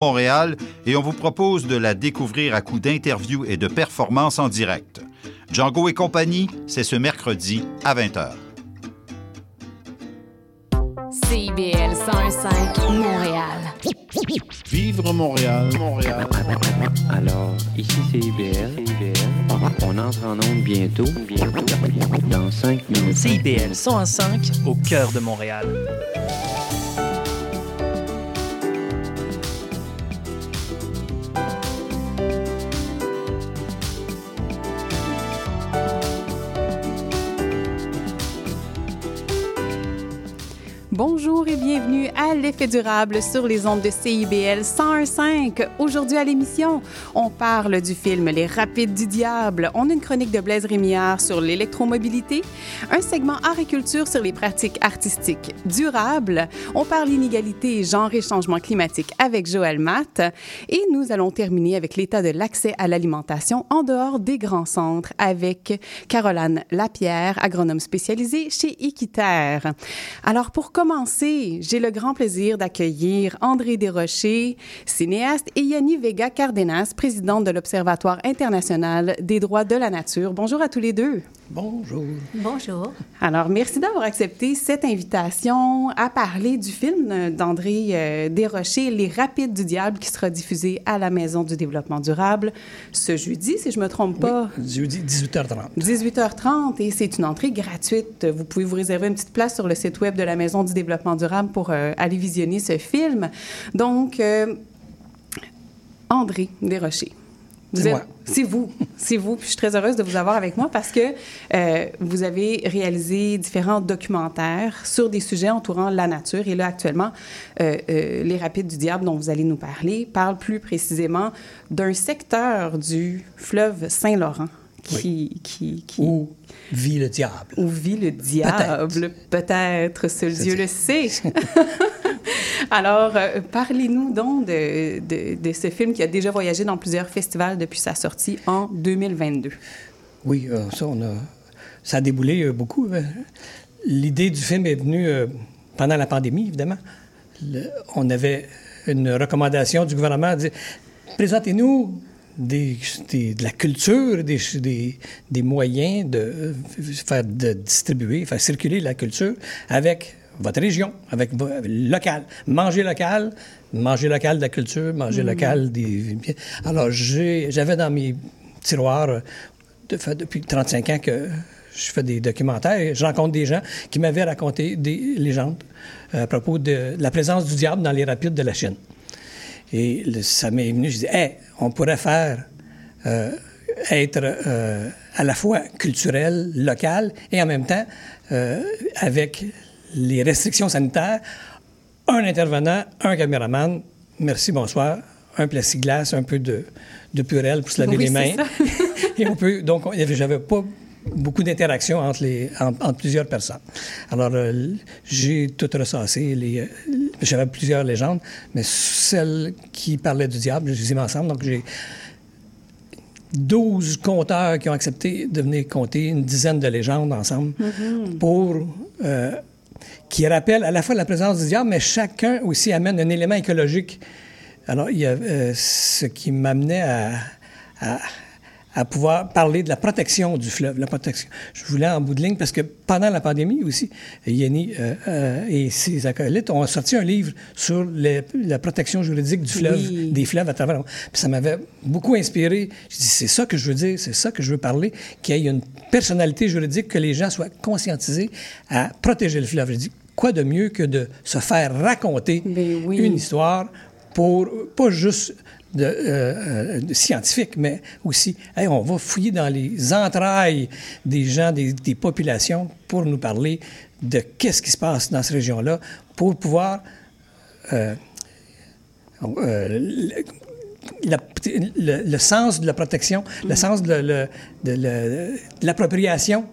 Montréal et on vous propose de la découvrir à coup d'interviews et de performances en direct. Django et compagnie, c'est ce mercredi à 20h. CIBL 105 Montréal. Vivre Montréal, Montréal. Alors, ici c'est IBL. On entre en onde bientôt, bientôt, dans 5 minutes. CIBL 105 au cœur de Montréal. Bonjour et bienvenue à l'effet durable sur les ondes de CIBL 101.5. Aujourd'hui à l'émission, on parle du film Les Rapides du Diable. On a une chronique de Blaise Rémillard sur l'électromobilité, un segment art et culture sur les pratiques artistiques durables. On parle inégalité, genre et changement climatique avec Joël Matt. Et nous allons terminer avec l'état de l'accès à l'alimentation en dehors des grands centres avec Caroline Lapierre, agronome spécialisée chez Equiterre. Alors pour commencer, j'ai le grand plaisir d'accueillir André Desrochers, cinéaste, et Yanni Vega Cardenas, présidente de l'Observatoire international des droits de la nature. Bonjour à tous les deux. Bonjour. Bonjour. Alors, merci d'avoir accepté cette invitation à parler du film d'André euh, Desrochers, Les Rapides du Diable, qui sera diffusé à la Maison du développement durable ce jeudi, si je me trompe pas. Oui, jeudi, 18h30. 18h30, et c'est une entrée gratuite. Vous pouvez vous réserver une petite place sur le site web de la Maison du développement durable pour euh, aller visionner ce film. Donc, euh, André Desrochers. C'est vous, c'est vous. Puis je suis très heureuse de vous avoir avec moi parce que euh, vous avez réalisé différents documentaires sur des sujets entourant la nature. Et là, actuellement, euh, euh, Les Rapides du Diable, dont vous allez nous parler, parlent plus précisément d'un secteur du fleuve Saint-Laurent qui, qui, qui, Où vit le diable. où vit le diable. Peut-être, seul C'est Dieu le sait. Alors, euh, parlez-nous donc de, ce film qui a déjà voyagé dans plusieurs festivals depuis sa sortie en 2022. Oui, euh, ça, a... déboulé euh, beaucoup. euh. L'idée du film est venue pendant la pandémie, évidemment. On avait une recommandation du gouvernement de dire présentez-nous de la culture, des, moyens de faire distribuer, faire circuler la culture avec votre région, avec local. Manger local, manger local de la culture, manger local des... Alors, j'avais dans mes tiroirs, de, fait, depuis 35 ans que je fais des documentaires, et je rencontre des gens qui m'avaient raconté des légendes euh, à propos de la présence du diable dans les rapides de la Chine. Et le- ça m'est venu, je dis, hey, on pourrait faire euh, être euh, à la fois culturel, local, et en même temps, euh, avec les restrictions sanitaires, un intervenant, un caméraman, merci, bonsoir, un plexiglas, un peu de, de purel pour se laver Oui, les mains. et on peut, donc, on- j'avais pas beaucoup d'interaction entre, les, entre plusieurs personnes. Alors, euh, j'ai tout ressassé. Les, euh, j'avais plusieurs légendes, mais celles qui parlaient du diable, je les ai mis ensemble. Donc, j'ai 12 conteurs qui ont accepté de venir compter une dizaine de légendes ensemble pour euh, qui rappellent à la fois la présence du diable, mais chacun aussi amène un élément écologique. Alors, il y a euh, ce qui m'amenait à- à pouvoir parler de la protection du fleuve. La protection. Je voulais en bout de ligne parce que pendant la pandémie aussi, Yanni euh, euh, et ses acolytes ont sorti un livre sur les- la protection juridique du fleuve, Oui. des fleuves à travers. Puis ça m'avait beaucoup inspiré. Je dis, c'est ça que je veux dire, c'est ça que je veux parler, qu'il y ait une personnalité juridique, que les gens soient conscientisés à protéger le fleuve. Je dis, quoi de mieux que de se faire raconter Ben oui. une histoire pour pas juste de, euh, euh, mais aussi, on va fouiller dans les entrailles des gens, des, populations, pour nous parler de qu'est-ce qui se passe dans cette région-là, pour pouvoir euh, le- sens de la protection, le sens de l'appropriation,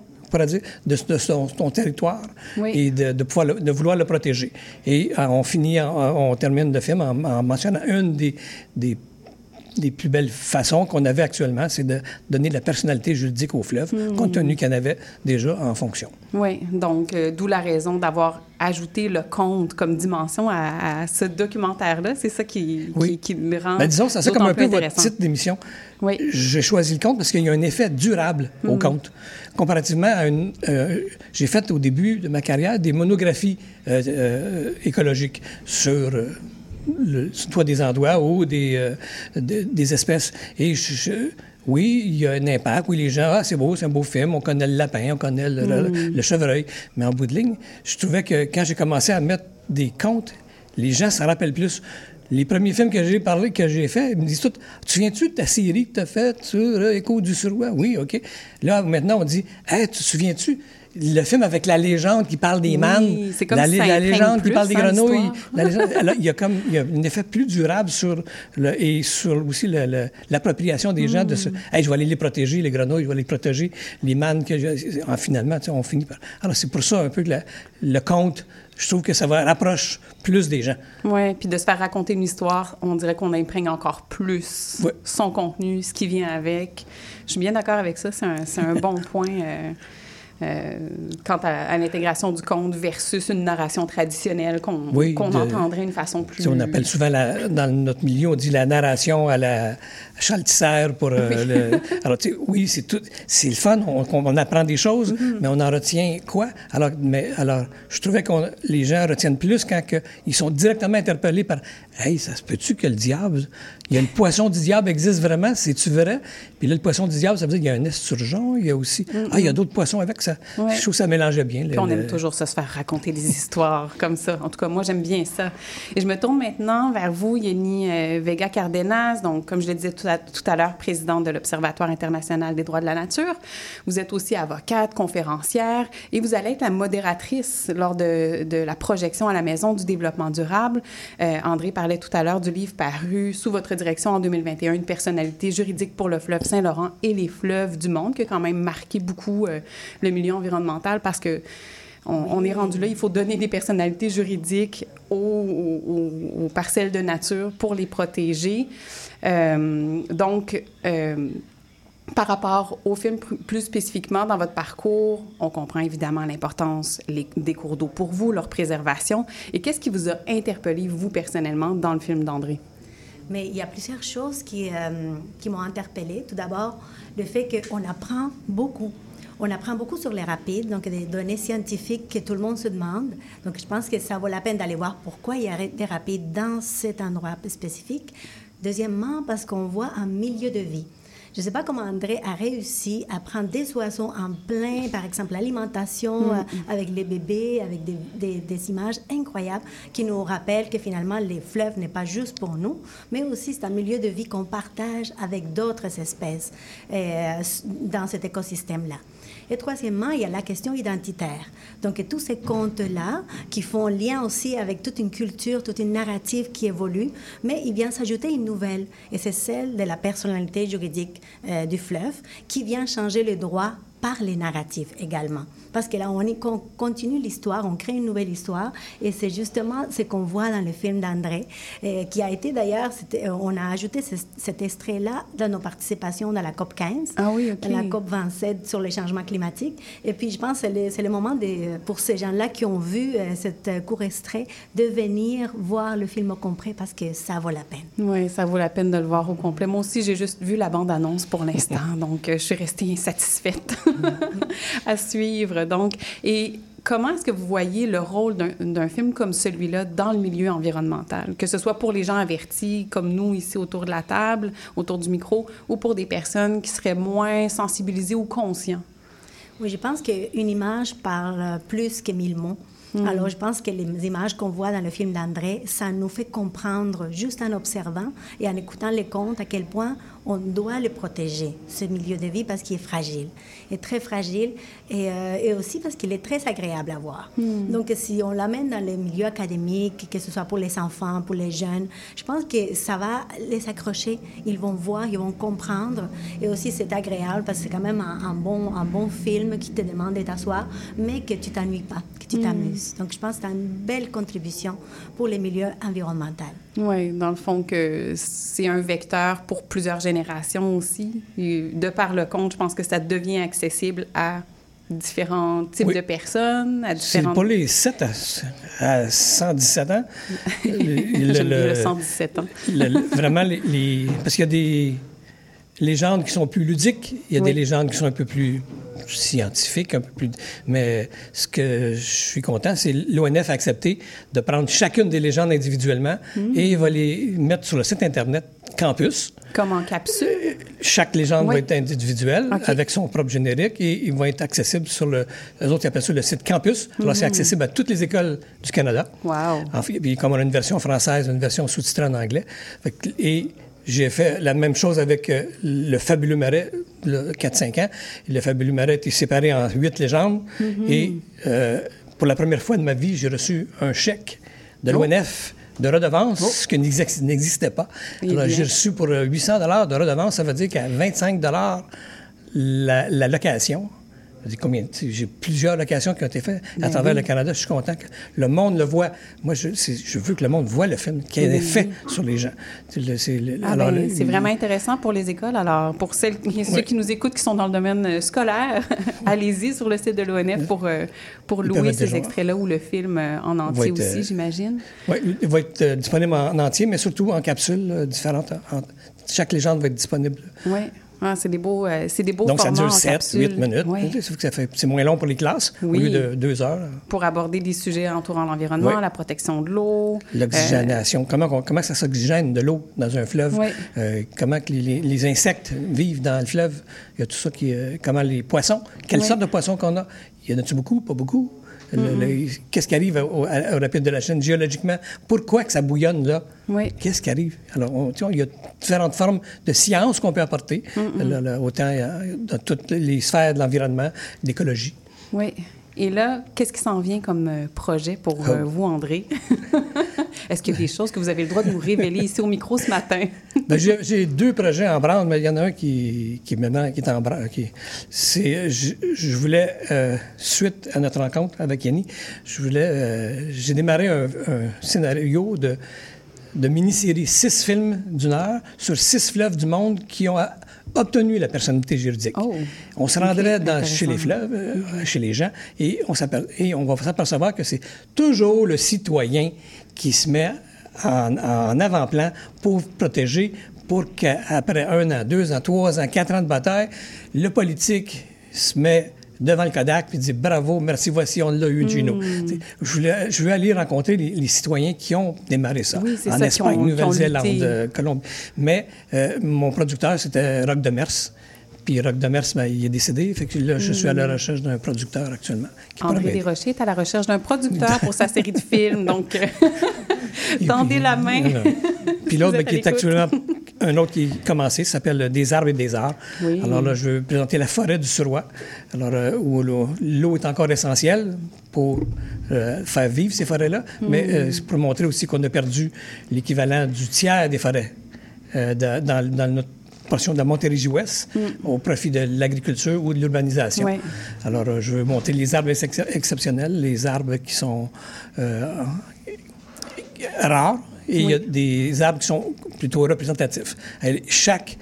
dire, de, de son, son territoire Oui. et de, de pouvoir le- de vouloir le protéger. Et euh, on finit, en- on termine le film en, en mentionnant une des, des des plus belles façons qu'on avait actuellement, c'est de donner de la personnalité juridique au fleuve, compte tenu qu'il y en avait déjà en fonction. Oui, donc euh, d'où la raison d'avoir ajouté le conte comme dimension à, à ce documentaire-là. C'est ça qui, Oui. qui, qui me rend. Ben, disons, c'est ça d'autant comme un peu votre titre d'émission. Oui. J'ai choisi le compte parce qu'il y a un effet durable au conte. Comparativement à une. euh, J'ai fait au début de ma carrière des monographies euh, écologiques sur. Le, soit des endroits ou des, euh, de- des espèces. Et je- je- oui, il y a un impact. Oui, les gens, ah, c'est beau, c'est un beau film, on connaît le lapin, on connaît le, le- le chevreuil. Mais en bout de ligne, je trouvais que quand j'ai commencé à mettre des comptes, les gens s'en rappellent plus. Les premiers films que j'ai parlé, que j'ai fait, ils me disent tout Tu te souviens-tu de ta série que tu as faite sur euh, Écho du Suroît Oui, OK. Là, maintenant, on dit Hey, tu te souviens-tu? Le film avec la légende qui parle des Oui, mannes, c'est comme la, si légende plus, qui parle des grenouilles. l'histoire. la légende- alors, il y a comme il y a un effet plus durable sur le, et sur aussi l'appropriation des gens de ce Mm. hey, je vais aller les protéger les grenouilles, je vais les protéger les mannes que je- ah, finalement tu sais, on finit par alors c'est pour ça un peu que la- le conte je trouve que ça va rapproche plus des gens. Oui, puis de se faire raconter une histoire, on dirait qu'on imprègne encore plus Ouais. son contenu, ce qui vient avec. Je suis bien d'accord avec ça. C'est un, c'est un bon point euh, euh, quant à, à l'intégration du conte versus une narration traditionnelle qu'on Oui, entendrait d'une façon plus... On appelle souvent, la- dans notre milieu, on dit la narration à la chaltissère pour euh, le... Alors, tu sais, oui, c'est tout... C'est le fun, on, on apprend des choses, Mm-hmm. mais on en retient quoi? Alors, mais, alors je trouvais que les gens retiennent plus quand que, ils sont directement interpellés par « Hey, ça se peut-tu que le diable... Il y a le poisson du diable existe vraiment, c'est-tu vrai? » Puis là, le poisson du diable, ça veut dire qu'il y a un esturgeon, il y a aussi... Ah, il y a d'autres poissons avec ça. Mm-hmm. Ouais. Je trouve que ça mélangeait bien. le- on aime le- toujours ça, se faire raconter des histoires comme ça. En tout cas, moi, j'aime bien ça. Et je me tourne maintenant vers vous, Yeni euh, Vega Cardenas. Donc, comme je le disais tout tout à l'heure, présidente de l'Observatoire international des droits de la nature. Vous êtes aussi avocate, conférencière et vous allez être la modératrice lors de, la projection à la Maison du développement durable. Euh, André parlait tout à l'heure du livre paru sous votre direction en 2021, Une personnalité juridique pour le fleuve Saint-Laurent et les fleuves du monde, qui a quand même marqué beaucoup euh, le milieu environnemental parce que on, est rendu là, il faut donner des personnalités juridiques aux parcelles de nature pour les protéger. Euh, donc, euh, par rapport au film plus spécifiquement dans votre parcours, on comprend évidemment l'importance des cours d'eau pour vous, leur préservation. Et qu'est-ce qui vous a interpellé, vous, personnellement, dans le film d'André? Mais il y a plusieurs choses qui, euh, qui m'ont interpellée. Tout d'abord, le fait qu'on apprend beaucoup. On apprend beaucoup sur les rapides, donc des données scientifiques que tout le monde se demande. Donc je pense que ça vaut la peine d'aller voir pourquoi il y a des rapides dans cet endroit spécifique. Deuxièmement, parce qu'on voit un milieu de vie. Je ne sais pas comment André a réussi à prendre des oiseaux en plein, par exemple l'alimentation euh, avec les bébés, avec des, des- des images incroyables qui nous rappellent que finalement les fleuves n'est pas juste pour nous, mais aussi c'est un milieu de vie qu'on partage avec d'autres espèces euh, dans cet écosystème-là. Et troisièmement, il y a la question identitaire. Donc, tous ces contes-là qui font lien aussi avec toute une culture, toute une narrative qui évolue, mais il vient s'ajouter une nouvelle, et c'est celle de la personnalité juridique euh, du fleuve, qui vient changer le droit par les narratifs également. Parce que là, on, y- on continue l'histoire, on crée une nouvelle histoire, et c'est justement ce qu'on voit dans le film d'André, euh, qui a été d'ailleurs, euh, on a ajouté ce- cet extrait-là dans nos participations dans la COP 15, Ah oui, OK. dans la COP 27 sur les changements climatiques. Et puis, je pense que c'est le, moment de- pour ces gens-là qui ont vu euh, cet euh, court extrait de venir voir le film au complet parce que ça vaut la peine. Oui, ça vaut la peine de le voir au complet. Moi aussi, j'ai juste vu la bande-annonce pour l'instant, donc euh, je suis restée insatisfaite à suivre. Donc, et comment est-ce que vous voyez le rôle d'un- film comme celui-là dans le milieu environnemental, que ce soit pour les gens avertis comme nous ici autour de la table, autour du micro, ou pour des personnes qui seraient moins sensibilisées ou conscients? Oui, je pense qu'une image parle plus que mille mots. Alors, je pense que les images qu'on voit dans le film d'André, ça nous fait comprendre, juste en observant et en écoutant les contes, à quel point on doit le protéger, ce milieu de vie, parce qu'il est fragile. Il est très fragile et, euh, et aussi parce qu'il est très agréable à voir. Donc, si on l'amène dans les milieux académiques, que ce soit pour les enfants, pour les jeunes, je pense que ça va les accrocher. Ils vont voir, ils vont comprendre. Et aussi, c'est agréable parce que c'est quand même un, un bon, un bon film qui te demande de t'asseoir, mais que tu t'ennuies pas, que tu t'amuses. Donc, je pense que c'est une belle contribution pour les milieux environnementaux. Oui, dans le fond, que c'est un vecteur pour plusieurs générations aussi. Et de par le compte, je pense que ça devient accessible à différents types Oui. de personnes, à C'est pour les 7 à, à 117 ans. le- le- J'aime bien le le- 117 ans. vraiment, les, les- parce qu'il y a des légendes qui sont plus ludiques, il y a Oui. des légendes qui sont un peu plus scientifiques, un peu plus... Mais ce que je suis content, c'est l'ONF a accepté de prendre chacune des légendes individuellement Mm. et il va les mettre sur le site Internet Campus. Comme en capsule. Chaque légende Oui. va être individuelle avec son propre générique et ils vont être accessibles sur le. Les autres ils appellent ça le site Campus. Alors, c'est accessible à toutes les écoles du Canada. Wow. En fait, puis comme on a une version française, une version sous-titrée en anglais. Fait et j'ai fait la même chose avec euh, le Fabuleux Marais, le 4-5 ans. Le Fabuleux Marais était séparé en huit légendes. Et euh, pour la première fois de ma vie, j'ai reçu un chèque de l'ONF de redevance, ce qui n'ex- n'existait pas. Eh Alors, j'ai reçu pour euh, 800 de redevance, ça veut dire qu'à 25 la, la location. J'ai plusieurs locations qui ont été faites à travers le Canada. Je suis content que le monde le voit. Moi, je, veux que le monde voit le film, qu'il y ait des sur les gens. C'est Ah ben, c'est vraiment intéressant pour les écoles. Alors, pour celles, ceux Oui. qui nous écoutent, qui sont dans le domaine euh, scolaire, allez-y sur le site de l'ONF pour, euh, pour Ils peuvent louer ces extraits-là ou le film euh, en entier être, aussi, euh, j'imagine. Oui, il va être euh, disponible en, en entier, mais surtout en capsules euh, différentes. En- chaque légende va être disponible. Oui. Ah, c'est des beaux, euh, c'est des beaux Donc, ça formats dure en 7, capsule. 8 minutes. Oui. Ça fait que ça fait- C'est moins long pour les classes, Oui. au lieu de 2 heures. Pour aborder des sujets entourant l'environnement, Oui. la protection de l'eau. L'oxygénation, comment, comment ça s'oxygène de l'eau dans un fleuve? Euh, comment que les, insectes vivent dans le fleuve, il y a tout ça qui... euh, comment les poissons, quelles Oui. sortes de poissons qu'on a? Il y en a-tu beaucoup, pas beaucoup? Le- Qu'est-ce qui arrive au, au- au rapide de la chaîne? Géologiquement? Pourquoi que ça bouillonne là? Oui. Qu'est-ce qui arrive? Alors, on- il y a différentes formes de science qu'on peut apporter, là, là, autant euh, dans toutes les sphères de l'environnement, de l'écologie. Oui. Et là, qu'est-ce qui s'en vient comme euh, projet pour euh, vous, André? Est-ce qu'il y a des choses que vous avez le droit de nous révéler ici au micro ce matin? Ben, j'ai, deux projets en branle, mais il y en a un qui, qui, maintenant, qui est en branle. Qui, c'est, je, je voulais, euh, suite à notre rencontre avec Yanni, je voulais, euh, j'ai démarré un, un scénario de, de mini-série, six films d'une heure sur six fleuves du monde qui ont obtenu la personnalité juridique. Oh, on se rendrait dans, chez les fleuves, euh, chez les gens, et on, s'appelle, et on va s'apercevoir que c'est toujours le citoyen qui se met en, en avant-plan pour protéger, pour qu'après un an, deux ans, trois ans, quatre ans de bataille, le politique se met devant le Kodak puis dit bravo, merci, voici, on l'a eu, Gino. Hmm. Je voulais, je veux aller rencontrer les, les citoyens qui ont démarré ça. Oui, en ça, Espagne, Nouvelle-Zélande, euh, Colombie. Mais euh, mon producteur, c'était Rock de Mers. Puis Rock de Mers, ben, il est décédé. Fait que là, je suis à la recherche d'un producteur actuellement. André. Desrochers est à la recherche d'un producteur pour sa série de films. Donc, euh, tendez la main. Puis l'autre, ben, qui est actuellement, un autre qui est commencé, s'appelle Des arbres et des arts. Oui. Alors là, je vais présenter la forêt du Suroît, alors, euh, où l'eau est encore essentielle pour euh, faire vivre ces forêts-là, mais Mm. euh, c'est pour montrer aussi qu'on a perdu l'équivalent du tiers des forêts dans, dans- dans notre portion de la Montérégie-Ouest au profit de l'agriculture ou de l'urbanisation. Mm. Oui. Alors, euh, je veux monter les arbres ex- exceptionnels, les arbres qui sont euh, rares et il y a des arbres qui sont plutôt représentatifs. Chaque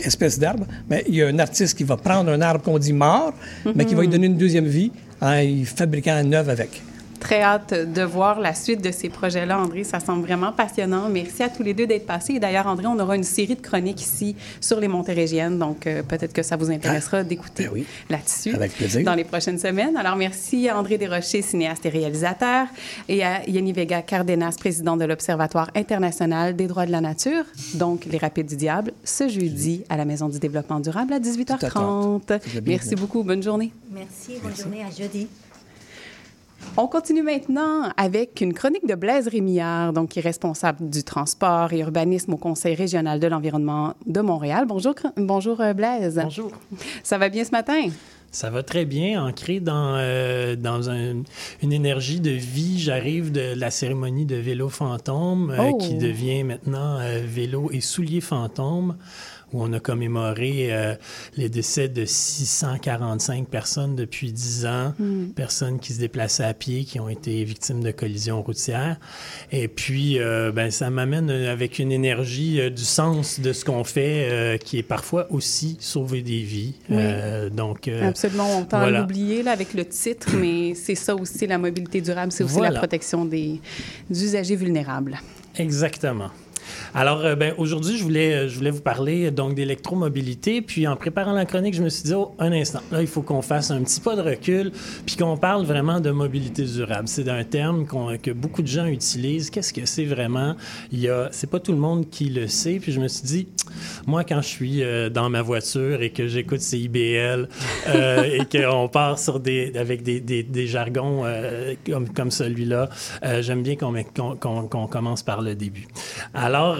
espèce d'arbre, ben, il y a un artiste qui va prendre un arbre qu'on dit mort, mais qui va lui donner une deuxième vie en y fabriquant un neuf avec. Très hâte de voir la suite de ces projets-là, André. Ça semble vraiment passionnant. Merci à tous les deux d'être passés. Et d'ailleurs, André, on aura une série de chroniques ici sur les Montérégiennes. Donc, euh, peut-être que ça vous intéressera d'écouter ben oui. là-dessus dans les prochaines semaines. Alors, merci à André Desrochers, cinéaste et réalisateur, et à Yanni Vega Cardenas, président de l'Observatoire international des droits de la nature, donc les Rapides du Diable, ce jeudi à la Maison du développement durable à 18h30. Faites le bien. Merci beaucoup. Bonne journée. Merci, bonne journée, à jeudi. On continue maintenant avec une chronique de Blaise Rémillard, donc qui est responsable du transport et urbanisme au Conseil régional de l'environnement de Montréal. Bonjour, bonjour euh, Blaise. Bonjour. Ça va bien ce matin? Ça va très bien, ancré dans, euh, dans un- une énergie de vie. J'arrive de la cérémonie de vélo fantôme, euh, Oh! qui devient maintenant euh, vélo et souliers fantômes, où on a commémoré euh, les décès de 645 personnes depuis 10 ans, personnes qui se déplaçaient à pied, qui ont été victimes de collisions routières. Et puis, euh, ben, ça m'amène avec une énergie euh, du sens de ce qu'on fait, euh, qui est parfois aussi sauver des vies. Oui. Euh, donc, euh, Absolument, on tend voilà. à l'oublier là, avec le titre, mais c'est ça aussi la mobilité durable, c'est aussi Voilà. la protection des usagers vulnérables. Exactement. Alors, euh, ben, aujourd'hui, je voulais, euh, vous parler euh, donc d'électromobilité. Puis, en préparant la chronique, je me suis dit, oh, un instant, là, il faut qu'on fasse un petit pas de recul, puis qu'on parle vraiment de mobilité durable. C'est un terme que beaucoup de gens utilisent. Qu'est-ce que c'est vraiment? Il y a, c'est pas tout le monde qui le sait. Puis, je me suis dit, moi, quand je suis euh, dans ma voiture et que j'écoute CIBL euh, et qu'on part sur des, avec des, des, des jargons euh, comme, comme celui-là, euh, j'aime bien qu'on, qu'on- qu'on commence par le début. Alors,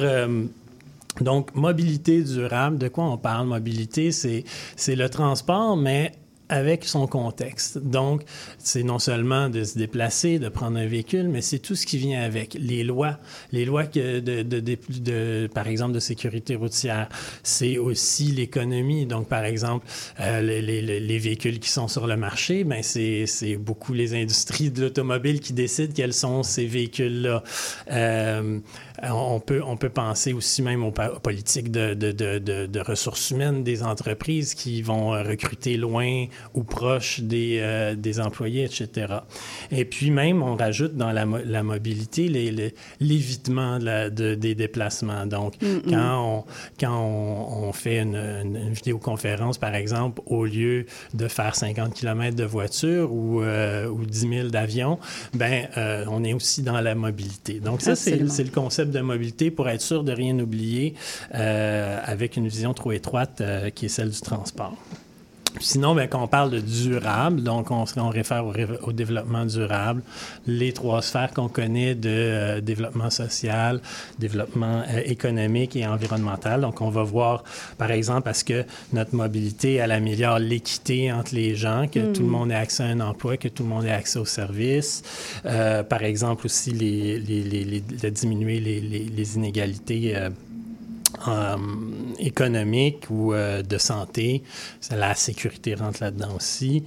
donc, mobilité durable, de quoi on parle? Mobilité, c'est, c'est le transport, mais avec son contexte. Donc, c'est non seulement de se déplacer, de prendre un véhicule, mais c'est tout ce qui vient avec. Les lois, les lois que de, de, de- par exemple, de sécurité routière. C'est aussi l'économie. Donc, par exemple, euh, les, les- les- les véhicules qui sont sur le marché, ben c'est, beaucoup les industries de l'automobile qui décident quels sont ces véhicules-là. Euh, on peut, on peut penser aussi même aux, aux politiques de, ressources humaines des entreprises qui vont recruter loin ou proche des, euh, des employés, etc. Et puis même, on rajoute dans la, mo- la mobilité l'évitement de des déplacements. Donc, quand, on, quand on, on fait une, une- une vidéoconférence, par exemple, au lieu de faire 50 km de voiture ou, euh, ou 10 000 d'avion, ben, euh, on est aussi dans la mobilité. Donc, ça, c'est le concept de mobilité pour être sûr de rien oublier euh, avec une vision trop étroite euh, qui est celle du transport. Sinon, ben, quand on parle de durable, donc on, on réfère au, au développement durable, les trois sphères qu'on connaît de euh, développement social, développement euh, économique et environnemental. Donc, on va voir, par exemple, est-ce que notre mobilité, elle améliore l'équité entre les gens, que tout le monde ait accès à un emploi, que tout le monde ait accès aux services. Euh, par exemple, aussi, les, les, les- les- de diminuer les, inégalités. Euh, économique ou euh, de santé. La sécurité rentre là-dedans aussi.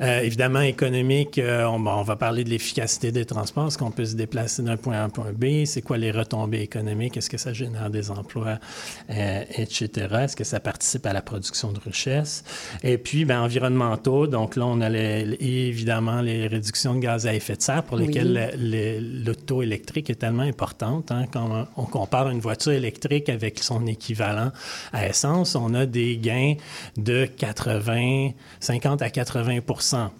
Euh, évidemment, économique, euh, on, bon, on va parler de l'efficacité des transports. Est-ce qu'on peut se déplacer d'un point A à un point B? C'est quoi les retombées économiques? Est-ce que ça génère des emplois, etc.? Est-ce que ça participe à la production de richesse? Et puis, ben, environnementaux. Donc là, on a les- les- évidemment les réductions de gaz à effet de serre pour Oui. lesquelles le- le- l'auto électrique est tellement importante. hein. Quand on compare une voiture électrique avec son équivalent à essence, on a des gains de 80, 50 à 80%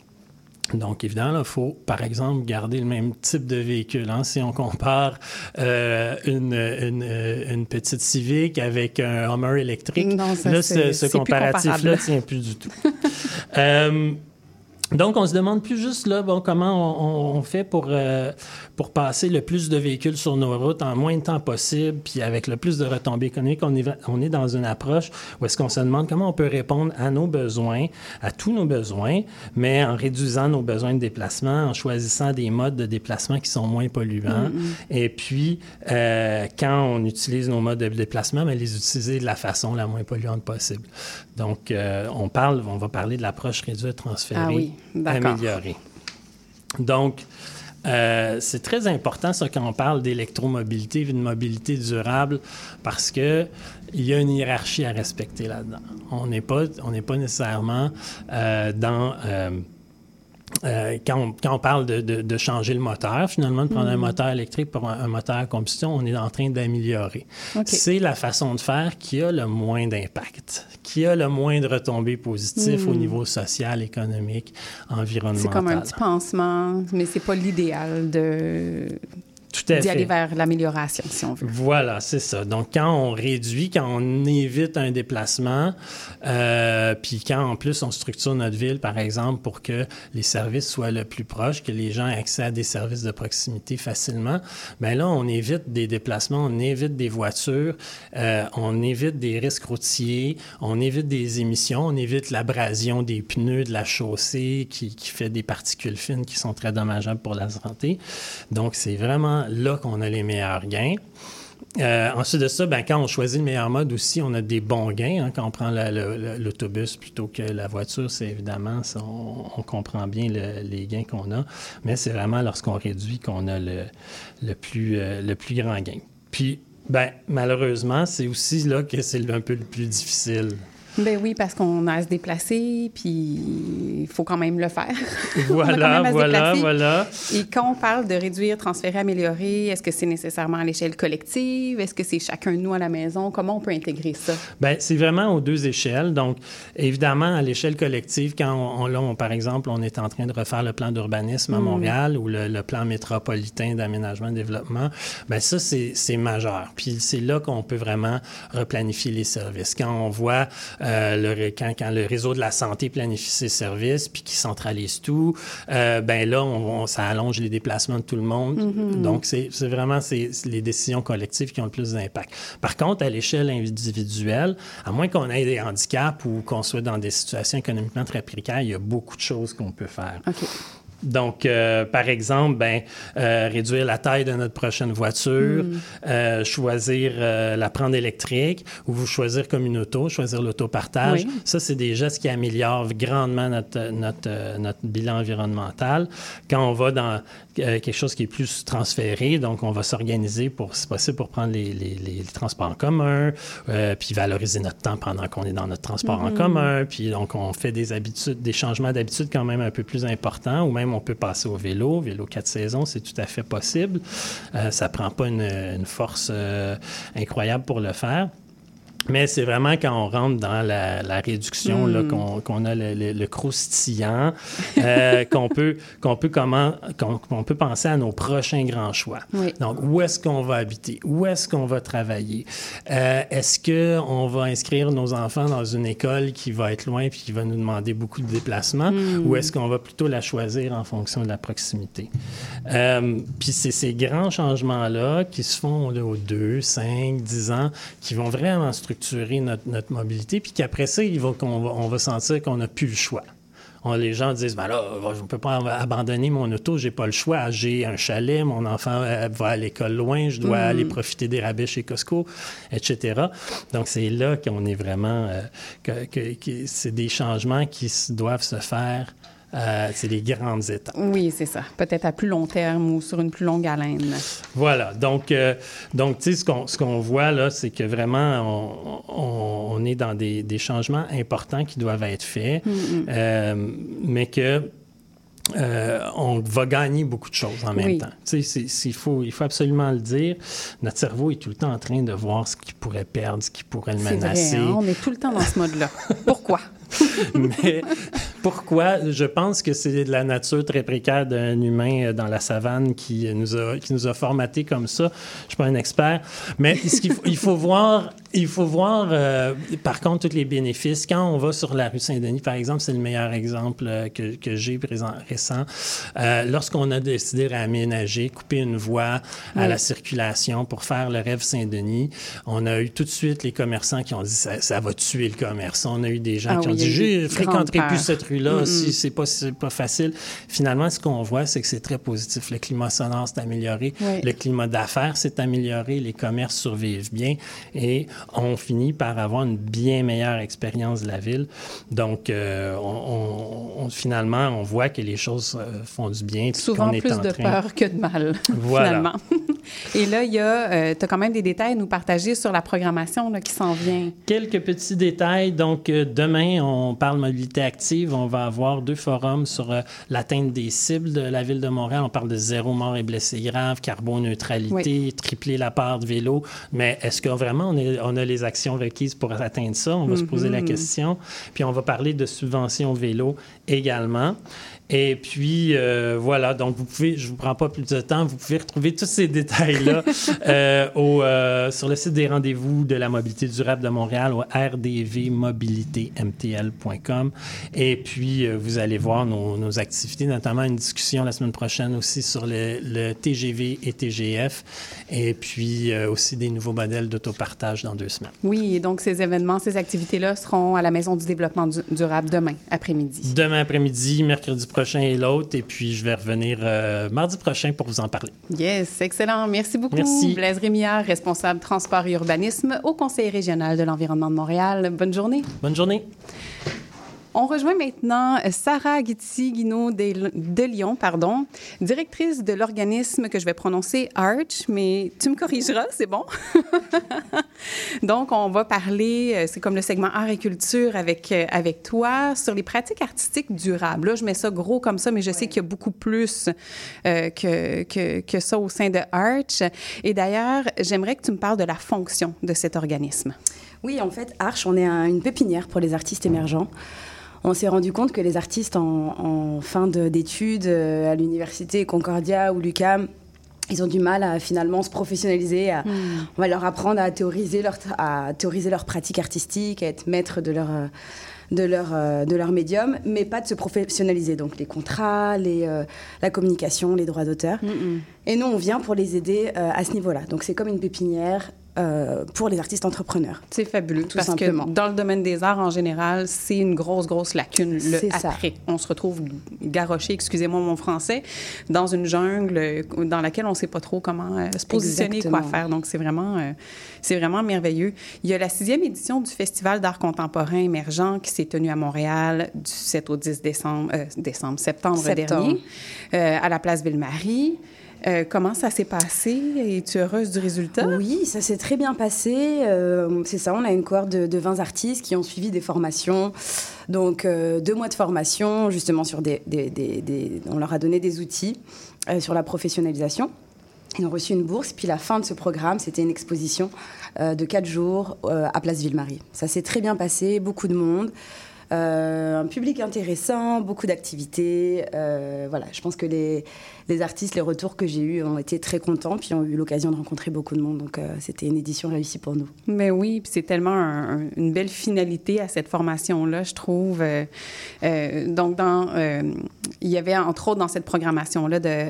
donc, évidemment, il faut, par exemple, garder le même type de véhicule. hein. Si on compare euh, une, une, euh, une petite Civic avec un Hummer électrique, Non, ça, là, ce, comparatif-là comparable. tient plus du tout. Euh, donc, on se demande plus juste là, bon, comment on, on fait pour, euh, pour passer le plus de véhicules sur nos routes en moins de temps possible, puis avec le plus de retombées économiques. On est, on est dans une approche où est-ce qu'on se demande comment on peut répondre à nos besoins, à tous nos besoins, mais en réduisant nos besoins de déplacement, en choisissant des modes de déplacement qui sont moins polluants. Et puis, euh, quand on utilise nos modes de déplacement, mais les utiliser de la façon la moins polluante possible. Donc, euh, on parle, on va parler de l'approche réduite, transférée, Ah oui, améliorée. Donc, euh, c'est très important, ça, quand on parle d'électromobilité, d'une mobilité durable, parce que il y a une hiérarchie à respecter là-dedans. On n'est pas, on n'est pas nécessairement euh, dans... euh, euh, quand, on, quand on parle de, de- de changer le moteur, finalement, de prendre un moteur électrique pour un, un moteur à combustion, on est en train d'améliorer. OK. C'est la façon de faire qui a le moins d'impact, qui a le moins de retombées positives au niveau social, économique, environnemental. C'est comme un petit pansement, mais c'est pas l'idéal de d'y aller vers l'amélioration, si on veut. Voilà, c'est ça. Donc, quand on réduit, quand on évite un déplacement, euh, puis quand en plus on structure notre ville, par exemple, pour que les services soient le plus proches, que les gens aient accès à des services de proximité facilement, bien là, on évite des déplacements, on évite des voitures, euh, on évite des risques routiers, on évite des émissions, on évite l'abrasion des pneus de la chaussée qui, qui fait des particules fines qui sont très dommageables pour la santé. Donc, c'est vraiment là qu'on a les meilleurs gains. Euh, ensuite de ça, ben, quand on choisit le meilleur mode aussi, on a des bons gains. hein. quand on prend l'autobus plutôt que la voiture, c'est évidemment, on, comprend bien le- les gains qu'on a. Mais c'est vraiment lorsqu'on réduit qu'on a le, euh, plus grand gain. Puis, ben, malheureusement, c'est aussi là que c'est un peu le plus difficile. Ben oui, parce qu'on a à se déplacer, puis il faut quand même le faire. Voilà, voilà, voilà. Et quand on parle de réduire, transférer, améliorer, est-ce que c'est nécessairement à l'échelle collective? Est-ce que c'est chacun de nous à la maison? Comment on peut intégrer ça? Bien, c'est vraiment aux deux échelles. Donc, évidemment, à l'échelle collective, quand on, on- là, on- par exemple, on est en train de refaire le plan d'urbanisme à Montréal ou le, le plan métropolitain d'aménagement et développement, bien, ça, c'est majeur. Puis c'est là qu'on peut vraiment replanifier les services. Quand on voit euh, le, quand, quand le réseau de la santé planifie ses services puis qui centralise tout, euh, ben là, on, on- ça allonge les déplacements de tout le monde. Donc, c'est vraiment les décisions collectives qui ont le plus d'impact. Par contre, à l'échelle individuelle, à moins qu'on ait des handicaps ou qu'on soit dans des situations économiquement très précaires, il y a beaucoup de choses qu'on peut faire. OK. Donc, euh, par exemple, ben, euh, réduire la taille de notre prochaine voiture, euh, choisir la prendre électrique ou vous choisir comme une auto, choisir l'autopartage. Oui. Ça, c'est des gestes qui améliorent grandement notre, notre, notre bilan environnemental. Quand on va dans quelque chose qui est plus transféré, donc on va s'organiser pour, si possible, pour prendre les, les- les- transports en commun, puis valoriser notre temps pendant qu'on est dans notre transport en commun, puis donc on fait des habitudes, des changements d'habitude quand même un peu plus importants, ou même on peut passer au vélo, vélo quatre saisons, c'est tout à fait possible. Euh, ça prend pas une, force euh, incroyable pour le faire. Mais c'est vraiment quand on rentre dans la, la réduction, là, qu'on, a le, le- le croustillant, euh, qu'on peut, qu'on peut comment, qu'on, qu'on peut penser à nos prochains grands choix. Oui. Donc, où est-ce qu'on va habiter? Où est-ce qu'on va travailler? Euh, est-ce qu'on va inscrire nos enfants dans une école qui va être loin puis qui va nous demander beaucoup de déplacements? Ou est-ce qu'on va plutôt la choisir en fonction de la proximité? Euh, puis c'est ces grands changements-là qui se font là, aux 2, 5, 10 ans, qui vont vraiment structurer notre, notre mobilité, puis qu'après ça, il va, qu'on va, on va sentir qu'on n'a plus le choix. On- les gens disent, ben là, je ne peux pas abandonner mon auto, j'ai pas le choix. J'ai un chalet, mon enfant euh, va à l'école loin, je dois aller profiter des rabais chez Costco, etc. Donc, c'est là qu'on est vraiment... euh, que, que- que c'est des changements qui doivent se faire. Euh, c'est des grandes étapes. Oui, c'est ça. Peut-être à plus long terme ou sur une plus longue haleine. Voilà. Donc, euh, donc tu sais, ce qu'on, ce qu'on voit là, c'est que vraiment, on, on- on est dans des, des changements importants qui doivent être faits, euh, mais que. euh, on va gagner beaucoup de choses en même Oui. temps. Tu sais, c'est- c'est- il, faut, il faut absolument le dire. Notre cerveau est tout le temps en train de voir ce qu'il pourrait perdre, ce qui pourrait le C'est vrai, menacer. hein? on est tout le temps dans ce mode-là. Pourquoi? Mais pourquoi? Je pense que c'est de la nature très précaire d'un humain euh, dans la savane qui nous a, qui nous a formaté comme ça. Je suis pas un expert. Mais ce qu'il faut, il faut voir, il faut voir euh, par contre, tous les bénéfices. Quand on va sur la rue Saint-Denis, par exemple, c'est le meilleur exemple euh, que, que j'ai présent, récent. Euh, Lorsqu'on a décidé d'aménager, couper une voie à la circulation pour faire le rêve Saint-Denis, on a eu tout de suite les commerçants qui ont dit ça, ça va tuer le commerce. On a eu des gens Ah qui oui, ont dit je fréquenterai plus cette rue-là Mm-mm. si c'est pas, facile. Finalement, ce qu'on voit, c'est que c'est très positif. Le climat sonore s'est amélioré, Oui. le climat d'affaires s'est amélioré, les commerces survivent bien et on finit par avoir une bien meilleure expérience de la ville. Donc, euh, on, on- on- finalement, on voit que les choses euh, font du bien. Souvent est plus en de train- peur que de mal, Voilà. finalement. Et là, il y a, tu as quand même des détails à nous partager sur la programmation là, qui s'en vient. Quelques petits détails. Donc, euh, demain, on parle mobilité active. On va avoir deux forums sur euh, l'atteinte des cibles de la Ville de Montréal. On parle de zéro mort et blessés graves, carboneutralité, tripler la part de vélo. Mais est-ce que vraiment on, est- on a les actions requises pour atteindre ça? On va se poser la question. Puis, on va parler de subventions vélo également. Et puis, euh, voilà, donc vous pouvez, je ne vous prends pas plus de temps, vous pouvez retrouver tous ces détails-là euh, au, euh, sur le site des rendez-vous de la mobilité durable de Montréal au rdvmobilitémtl.com. Et puis, vous allez voir nos, nos, activités, notamment une discussion la semaine prochaine aussi sur le, le TGV et TGF, et puis aussi des nouveaux modèles d'autopartage dans deux semaines. Oui, et donc ces événements, ces activités-là seront à la Maison du développement du durable demain après-midi. Demain après-midi, mercredi prochain et l'autre. Et puis, je vais revenir euh, mardi prochain pour vous en parler. Yes, excellent. Merci beaucoup. Merci. Blaise Rémillard, responsable transport et urbanisme au Conseil régional de l'environnement de Montréal. Bonne journée. Bonne journée. On rejoint maintenant Sarah Guitti-Guinaud de, Lyon, pardon, directrice de l'organisme que je vais prononcer Arch, mais tu me corrigeras, c'est bon? Donc, on va parler, euh, c'est comme le segment art et culture avec, euh, avec toi, sur les pratiques artistiques durables. Là, je mets ça gros comme ça, mais je sais qu'il y a beaucoup plus euh, que, que, que ça au sein de Arch. Et d'ailleurs, j'aimerais que tu me parles de la fonction de cet organisme. Oui, en fait, Arch, on est un, une pépinière pour les artistes émergents. On s'est rendu compte que les artistes en, en fin d'études euh, à l'université Concordia ou l'UCAM, ils ont du mal à finalement se professionnaliser. À, Hmm. On va leur apprendre à théoriser leur, à théoriser leur pratique artistique, à être maître de leur, euh, de leur, euh, de leur médium, mais pas de se professionnaliser. Donc les contrats, les, euh, la communication, les droits d'auteur. Mm-mm. Et nous, on vient pour les aider euh, à ce niveau-là. Donc c'est comme une pépinière euh, pour les artistes entrepreneurs. C'est fabuleux. Tout parce simplement. que dans le domaine des arts, en général, c'est une grosse, grosse lacune. Le ça. après. On se retrouve garoché, excusez-moi mon français, dans une jungle euh, dans laquelle on ne sait pas trop comment euh, se positionner, Exactement. quoi faire. Donc, c'est vraiment, euh, c'est vraiment merveilleux. Il y a la sixième édition du Festival d'art contemporain émergent qui s'est tenue à Montréal du 7 au 10 décembre, euh, décembre septembre, Septembre. dernier, euh, à la place Ville-Marie. Euh, comment ça s'est passé? Es-tu heureuse du résultat? Oui, ça s'est très bien passé. Euh, c'est ça, on a une cohorte de, de 20 artistes qui ont suivi des formations. Donc, euh, deux mois de formation, justement, sur des, des- on leur a donné des outils sur la professionnalisation. Ils ont reçu une bourse, puis la fin de ce programme, c'était une exposition de quatre jours à Place Ville-Marie. Ça s'est très bien passé, beaucoup de monde, euh, un public intéressant, beaucoup d'activités. euh, voilà, je pense que les, les artistes, les retours que j'ai eus ont été très contents, puis ont eu l'occasion de rencontrer beaucoup de monde. Donc, euh, c'était une édition réussie pour nous. Mais oui, puis c'est tellement un- un- une belle finalité à cette formation-là, je trouve. Donc, dans, il y avait entre autres dans cette programmation-là de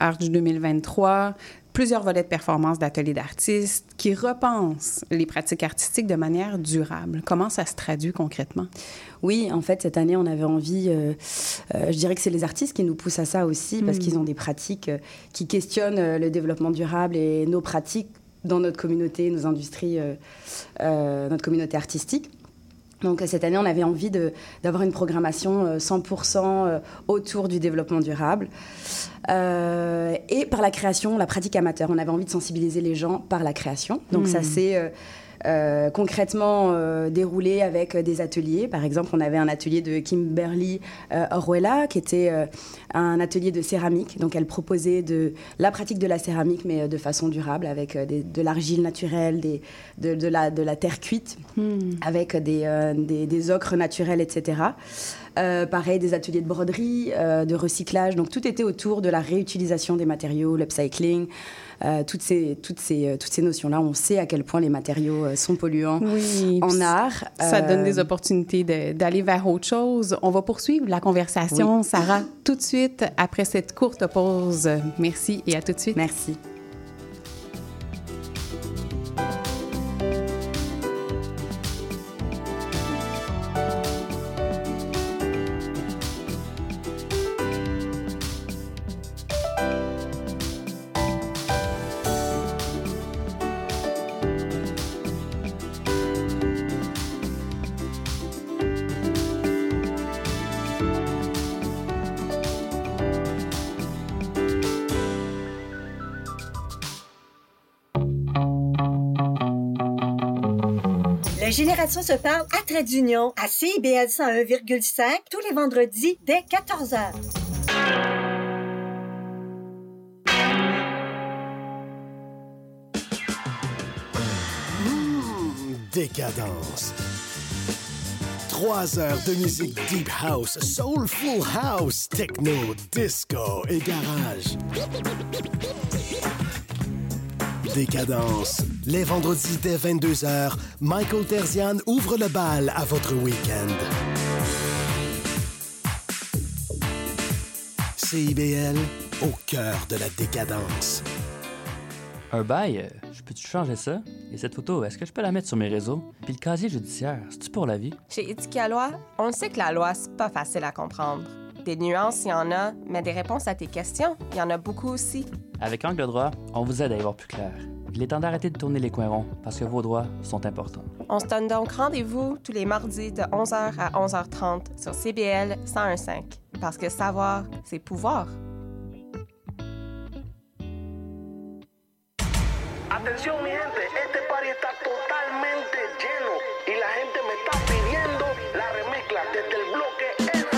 Arch 2023 plusieurs volets de performance d'ateliers d'artistes qui repensent les pratiques artistiques de manière durable. Comment ça se traduit concrètement? Oui, en fait, cette année, on avait envie, euh, euh, je dirais que c'est les artistes qui nous poussent à ça aussi, parce qu'ils ont des pratiques euh, qui questionnent le développement durable et nos pratiques dans notre communauté, nos industries, notre communauté artistique. Donc euh, cette année, on avait envie d'avoir une programmation euh, 100% euh, autour du développement durable. Euh, et par la création, la pratique amateur. On avait envie de sensibiliser les gens par la création. Donc ça Mm. Euh, concrètement euh, déroulé avec euh, des ateliers. Par exemple, on avait un atelier de Kimberly Orwella, qui était un atelier de céramique. Donc elle proposait de la pratique de la céramique, mais de façon durable, avec des- de l'argile naturelle, des, de, de la, de la terre cuite avec des, des, des ocres naturels, etc. Euh, pareil, des ateliers de broderie, euh, de recyclage. Donc tout était autour de la réutilisation des matériaux, l'upcycling, toutes ces, toutes ces, euh, toutes ces notions-là. On sait à quel point les matériaux euh, sont polluants Oui, en art. Ça Euh, donne des opportunités d'aller vers autre chose. On va poursuivre la conversation, Sarah, tout de suite après cette courte pause. Merci et à tout de suite. Merci. Génération se parle à Trait d'Union, à CIBL 101,5, tous les vendredis dès 14h. Décadence. Trois heures de musique deep house, soulful house, techno, disco et garage. Décadence. Les vendredis dès 22h, Michael Terzian ouvre le bal à votre week-end. CIBL, au cœur de la décadence. Un bail, je peux-tu changer ça? Et cette photo, est-ce que je peux la mettre sur mes réseaux? Puis le casier judiciaire, c'est-tu pour la vie? Chez Éthique à loi, on sait que la loi, c'est pas facile à comprendre. Des nuances, il y en a, mais des réponses à tes questions, il y en a beaucoup aussi. Avec Angle droit, on vous aide à y voir plus clair. Il est temps d'arrêter de tourner les coins ronds parce que vos droits sont importants. On se donne donc rendez-vous tous les mardis de 11h à 11h30 sur CBL 1015. Parce que savoir, c'est pouvoir. Atención mi gente, este party está totalmente lleno y la gente me está pidiendo la remezcla desde el bloque FM.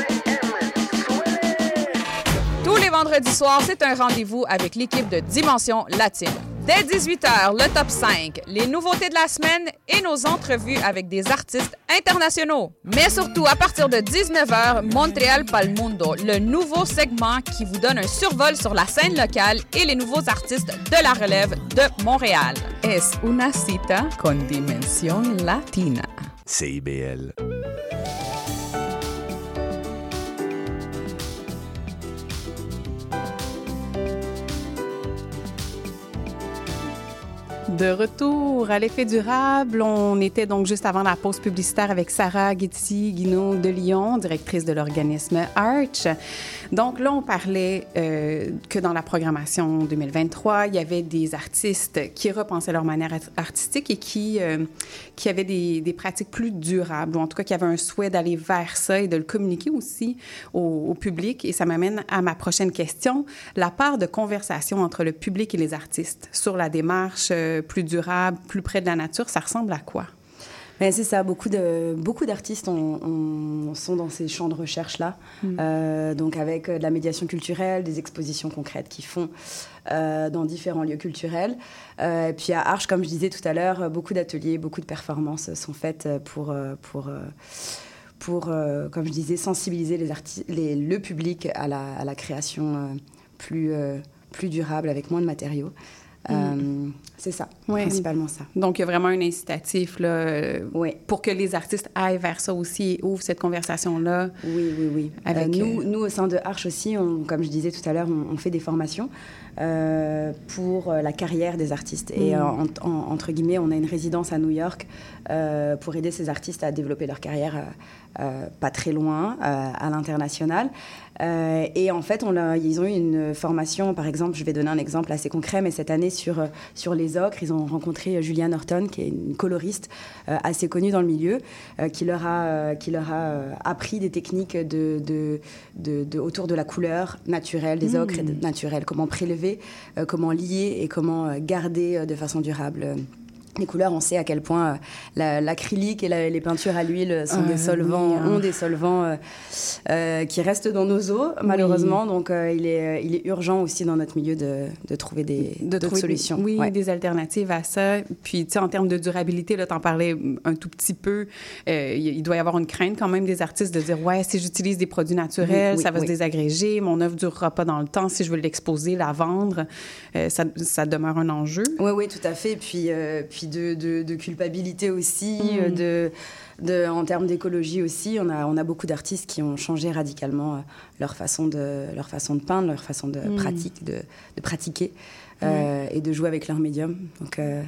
Tous les vendredis soirs, c'est un rendez-vous avec l'équipe de Dimension Latine. Dès 18h, le top 5, les nouveautés de la semaine et nos entrevues avec des artistes internationaux. Mais surtout, à partir de 19h, Montréal Palmundo, le nouveau segment qui vous donne un survol sur la scène locale et les nouveaux artistes de la relève de Montréal. Es una cita con dimensión latina. CIBL. De retour à l'effet durable, on était donc juste avant la pause publicitaire avec Sarah Guetti Guinaud de Lyon, directrice de l'organisme Arch. Donc là, on parlait euh, que dans la programmation 2023, il y avait des artistes qui repensaient leur manière artistique et qui, euh, qui avaient des, des, pratiques plus durables, ou en tout cas qui avaient un souhait d'aller vers ça et de le communiquer aussi au, au public. Et ça m'amène à ma prochaine question, la part de conversation entre le public et les artistes sur la démarche euh, plus durable, plus près de la nature, ça ressemble à quoi? C'est ça, beaucoup, de, beaucoup d'artistes on, on, sont dans ces champs de recherche-là, mm. euh, donc avec de la médiation culturelle, des expositions concrètes qu'ils font euh, dans différents lieux culturels. Euh, et puis à Arches, comme je disais tout à l'heure, beaucoup d'ateliers, beaucoup de performances sont faites pour... pour pour, comme je disais, sensibiliser les les, le public à la, à la création plus, plus durable, avec moins de matériaux. Mm. Euh, c'est ça, principalement ça. Donc, il y a vraiment un incitatif là, euh, pour que les artistes aillent vers ça aussi et ouvrent cette conversation-là. Oui, oui, oui. Avec, euh, nous, nous, au sein de Arche aussi, on, comme je disais tout à l'heure, on, on, fait des formations euh, pour la carrière des artistes. Et Mm. en, en, entre guillemets, on a une résidence à New York euh, pour aider ces artistes à développer leur carrière euh, pas très loin, à l'international. Euh, et en fait, on a, ils ont eu une formation, par exemple, je vais donner un exemple assez concret, mais cette année sur, sur les ocres, ils ont rencontré Julia Norton, qui est une coloriste euh, assez connue dans le milieu, euh, qui leur a, qui leur a appris des techniques de, de, de, de, autour de la couleur naturelle des ocres, Mm. et naturelle, comment prélever, euh, comment lier et comment garder de façon durable les couleurs, on sait à quel point euh, l'acrylique et la, les peintures à l'huile sont des solvants, oui, hein. ont des solvants euh, euh, qui restent dans nos eaux, malheureusement. Oui. Donc, il, est, il est urgent aussi dans notre milieu de, de trouver des de d'autres trouver solutions. Oui, ouais. des alternatives à ça. Puis, tu sais, en termes de durabilité, là, t'en parlais un tout petit peu. Il doit y avoir une crainte quand même des artistes de dire, ouais, si j'utilise des produits naturels, Oui, ça va se désagréger, mon œuvre durera pas dans le temps. Si je veux l'exposer, la vendre, ça, ça demeure un enjeu. Oui, oui, tout à fait. Puis, euh, puis de, de, de, culpabilité aussi, Mm. euh, de, de, en termes d'écologie aussi. On a, on a beaucoup d'artistes qui ont changé radicalement euh, leur façon de, leur façon de peindre, leur façon de, Mm. pratique, de, de pratiquer euh, et de jouer avec leur médium. Donc, euh,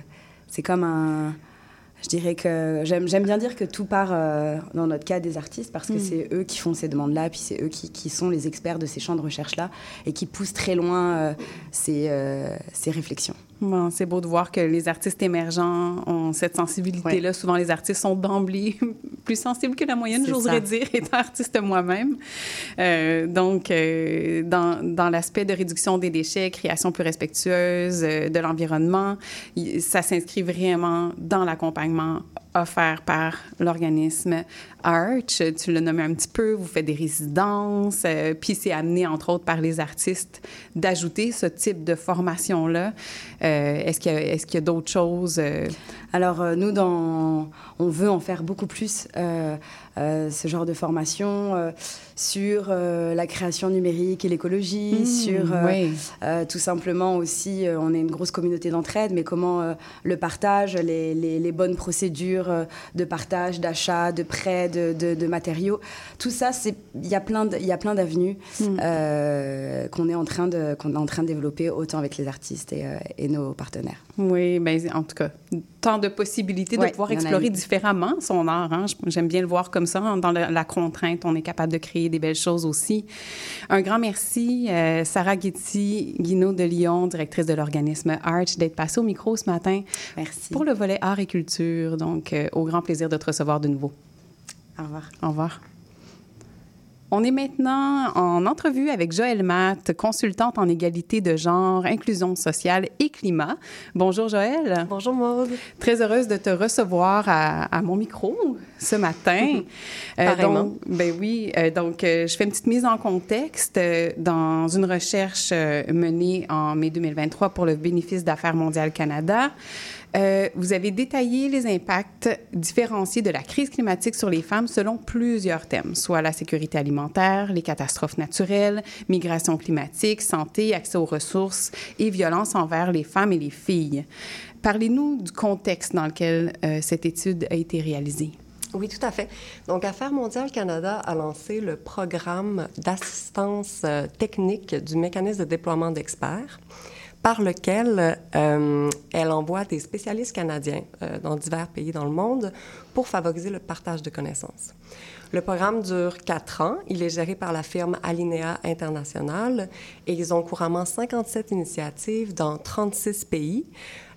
c'est comme un. Je dirais que j'aime bien dire que tout part euh, dans notre cas des artistes parce que Mm. c'est eux qui font ces demandes-là, puis c'est eux qui, qui, sont les experts de ces champs de recherche-là et qui poussent très loin euh, ces, euh, ces réflexions. Bon, c'est beau de voir que les artistes émergents ont cette sensibilité-là. Ouais. Souvent, les artistes sont d'emblée plus sensibles que la moyenne, j'oserais dire, étant artiste moi-même. Euh, donc, euh, dans, dans l'aspect de réduction des déchets, création plus respectueuse euh, de l'environnement, ça s'inscrit vraiment dans l'accompagnement offert par l'organisme Arch. Tu l'as nommé un petit peu, vous faites des résidences, euh, puis c'est amené, entre autres, par les artistes d'ajouter ce type de formation-là. Euh, est-ce qu'il y a, est qu'il y a d'autres choses? euh? Alors, euh, nous, dans... on veut en faire beaucoup plus, euh, euh, ce genre de formation euh, sur la création numérique et l'écologie, Mmh, sur oui. tout simplement aussi, on est une grosse communauté d'entraide, mais comment le partage, les, les- les bonnes procédures de partage, d'achat, de prêt, de, de- de matériaux, tout ça, c'est- il y a plein d'avenues euh, qu'on est, en train de- qu'on est en train de développer, autant avec les artistes et, euh, et nos partenaires. Oui, ben, en tout cas, tant de possibilités de pouvoir explorer une. Différemment son art. hein. J'aime bien le voir comme ça, dans la, la contrainte, on est capable de créer des belles choses aussi. Un grand merci, euh, Sarah Guitti, Guinaud de Lyon, directrice de l'organisme Arch, d'être passée au micro ce matin. Merci. Pour le volet art et culture. Donc, euh, au grand plaisir de te recevoir de nouveau. Au revoir. Au revoir. On est maintenant en entrevue avec Joëlle Matt, consultante en égalité de genre, inclusion sociale et climat. Bonjour Joëlle. Bonjour Maude. Très heureuse de te recevoir à, à mon micro ce matin. Donc, ben oui, euh, donc euh, je fais une petite mise en contexte euh, dans une recherche euh, menée en mai 2023 pour le bénéfice d'affaires mondiales Canada. Euh, vous avez détaillé les impacts différenciés de la crise climatique sur les femmes selon plusieurs thèmes, soit la sécurité alimentaire, les catastrophes naturelles, migration climatique, santé, accès aux ressources et violence envers les femmes et les filles. Parlez-nous du contexte dans lequel euh, cette étude a été réalisée. Oui, tout à fait. Donc, Affaires mondiales Canada a lancé le programme d'assistance euh, technique du mécanisme de déploiement d'experts par lequel euh, elle envoie des spécialistes canadiens euh, dans divers pays dans le monde pour favoriser le partage de connaissances. Le programme dure quatre ans. Il est géré par la firme Alinea International et ils ont couramment 57 initiatives dans 36 pays.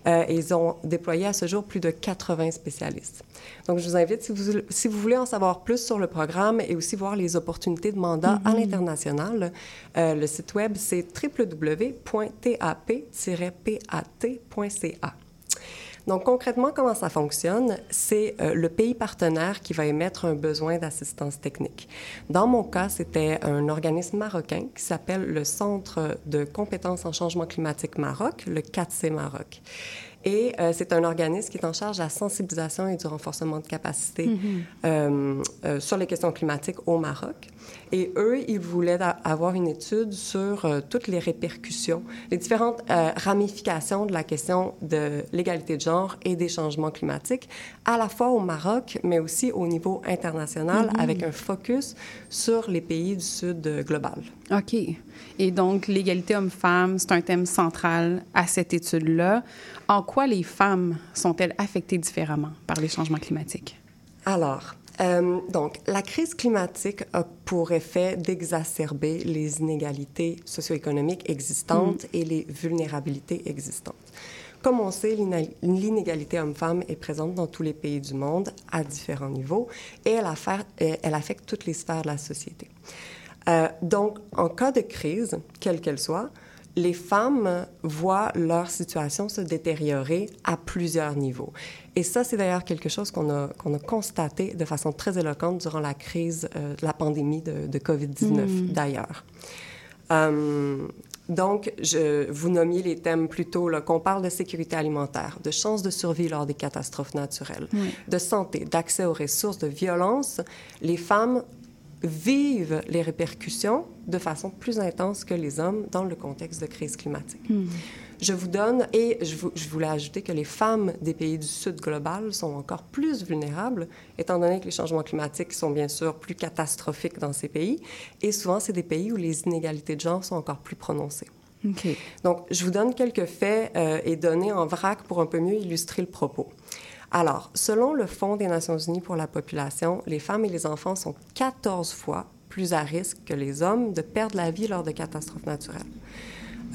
Euh, et ils ont déployé à ce jour plus de 80 spécialistes. Donc, je vous invite, si vous, si vous voulez en savoir plus sur le programme et aussi voir les opportunités de mandat à Mhm. l'international, euh, le site web, c'est www.tap-pat.ca. Donc, concrètement, comment ça fonctionne? C'est euh, le pays partenaire qui va émettre un besoin d'assistance technique. Dans mon cas, c'était un organisme marocain qui s'appelle le Centre de compétences en changement climatique Maroc, le 4C Maroc. Et euh, c'est un organisme qui est en charge de la sensibilisation et du renforcement de capacité Mhm. euh, euh, sur les questions climatiques au Maroc. Et eux, ils voulaient avoir une étude sur euh, toutes les répercussions, les différentes euh, ramifications de la question de l'égalité de genre et des changements climatiques, à la fois au Maroc, mais aussi au niveau international, Mhm. avec un focus sur les pays du Sud euh, global. OK. Et donc, l'égalité homme-femme, c'est un thème central à cette étude-là. En quoi les femmes sont-elles affectées différemment par les changements climatiques? Alors, euh, donc, la crise climatique a pour effet d'exacerber les inégalités socio-économiques existantes et les vulnérabilités existantes. Comme on sait, l'inégalité homme-femme est présente dans tous les pays du monde à différents niveaux et elle, affaire- euh, elle affecte toutes les sphères de la société. Euh, donc, en cas de crise, quelle qu'elle soit, les femmes voient leur situation se détériorer à plusieurs niveaux. Et ça, c'est d'ailleurs quelque chose qu'on a, qu'on a constaté de façon très éloquente durant la crise euh, la pandémie de, de COVID-19, Mm. d'ailleurs. Euh, donc, je, vous nommiez les thèmes plutôt, là, qu'on parle de sécurité alimentaire, de chances de survie lors des catastrophes naturelles, Oui. de santé, d'accès aux ressources, de violence. Les femmes vivent les répercussions de façon plus intense que les hommes dans le contexte de crise climatique. Je vous donne, et je, vous- je voulais ajouter que les femmes des pays du Sud global sont encore plus vulnérables, étant donné que les changements climatiques sont bien sûr plus catastrophiques dans ces pays, et souvent c'est des pays où les inégalités de genre sont encore plus prononcées. Donc, je vous donne quelques faits euh, et données en vrac pour un peu mieux illustrer le propos. Alors, selon le Fonds des Nations Unies pour la population, les femmes et les enfants sont 14 fois plus à risque que les hommes de perdre la vie lors de catastrophes naturelles.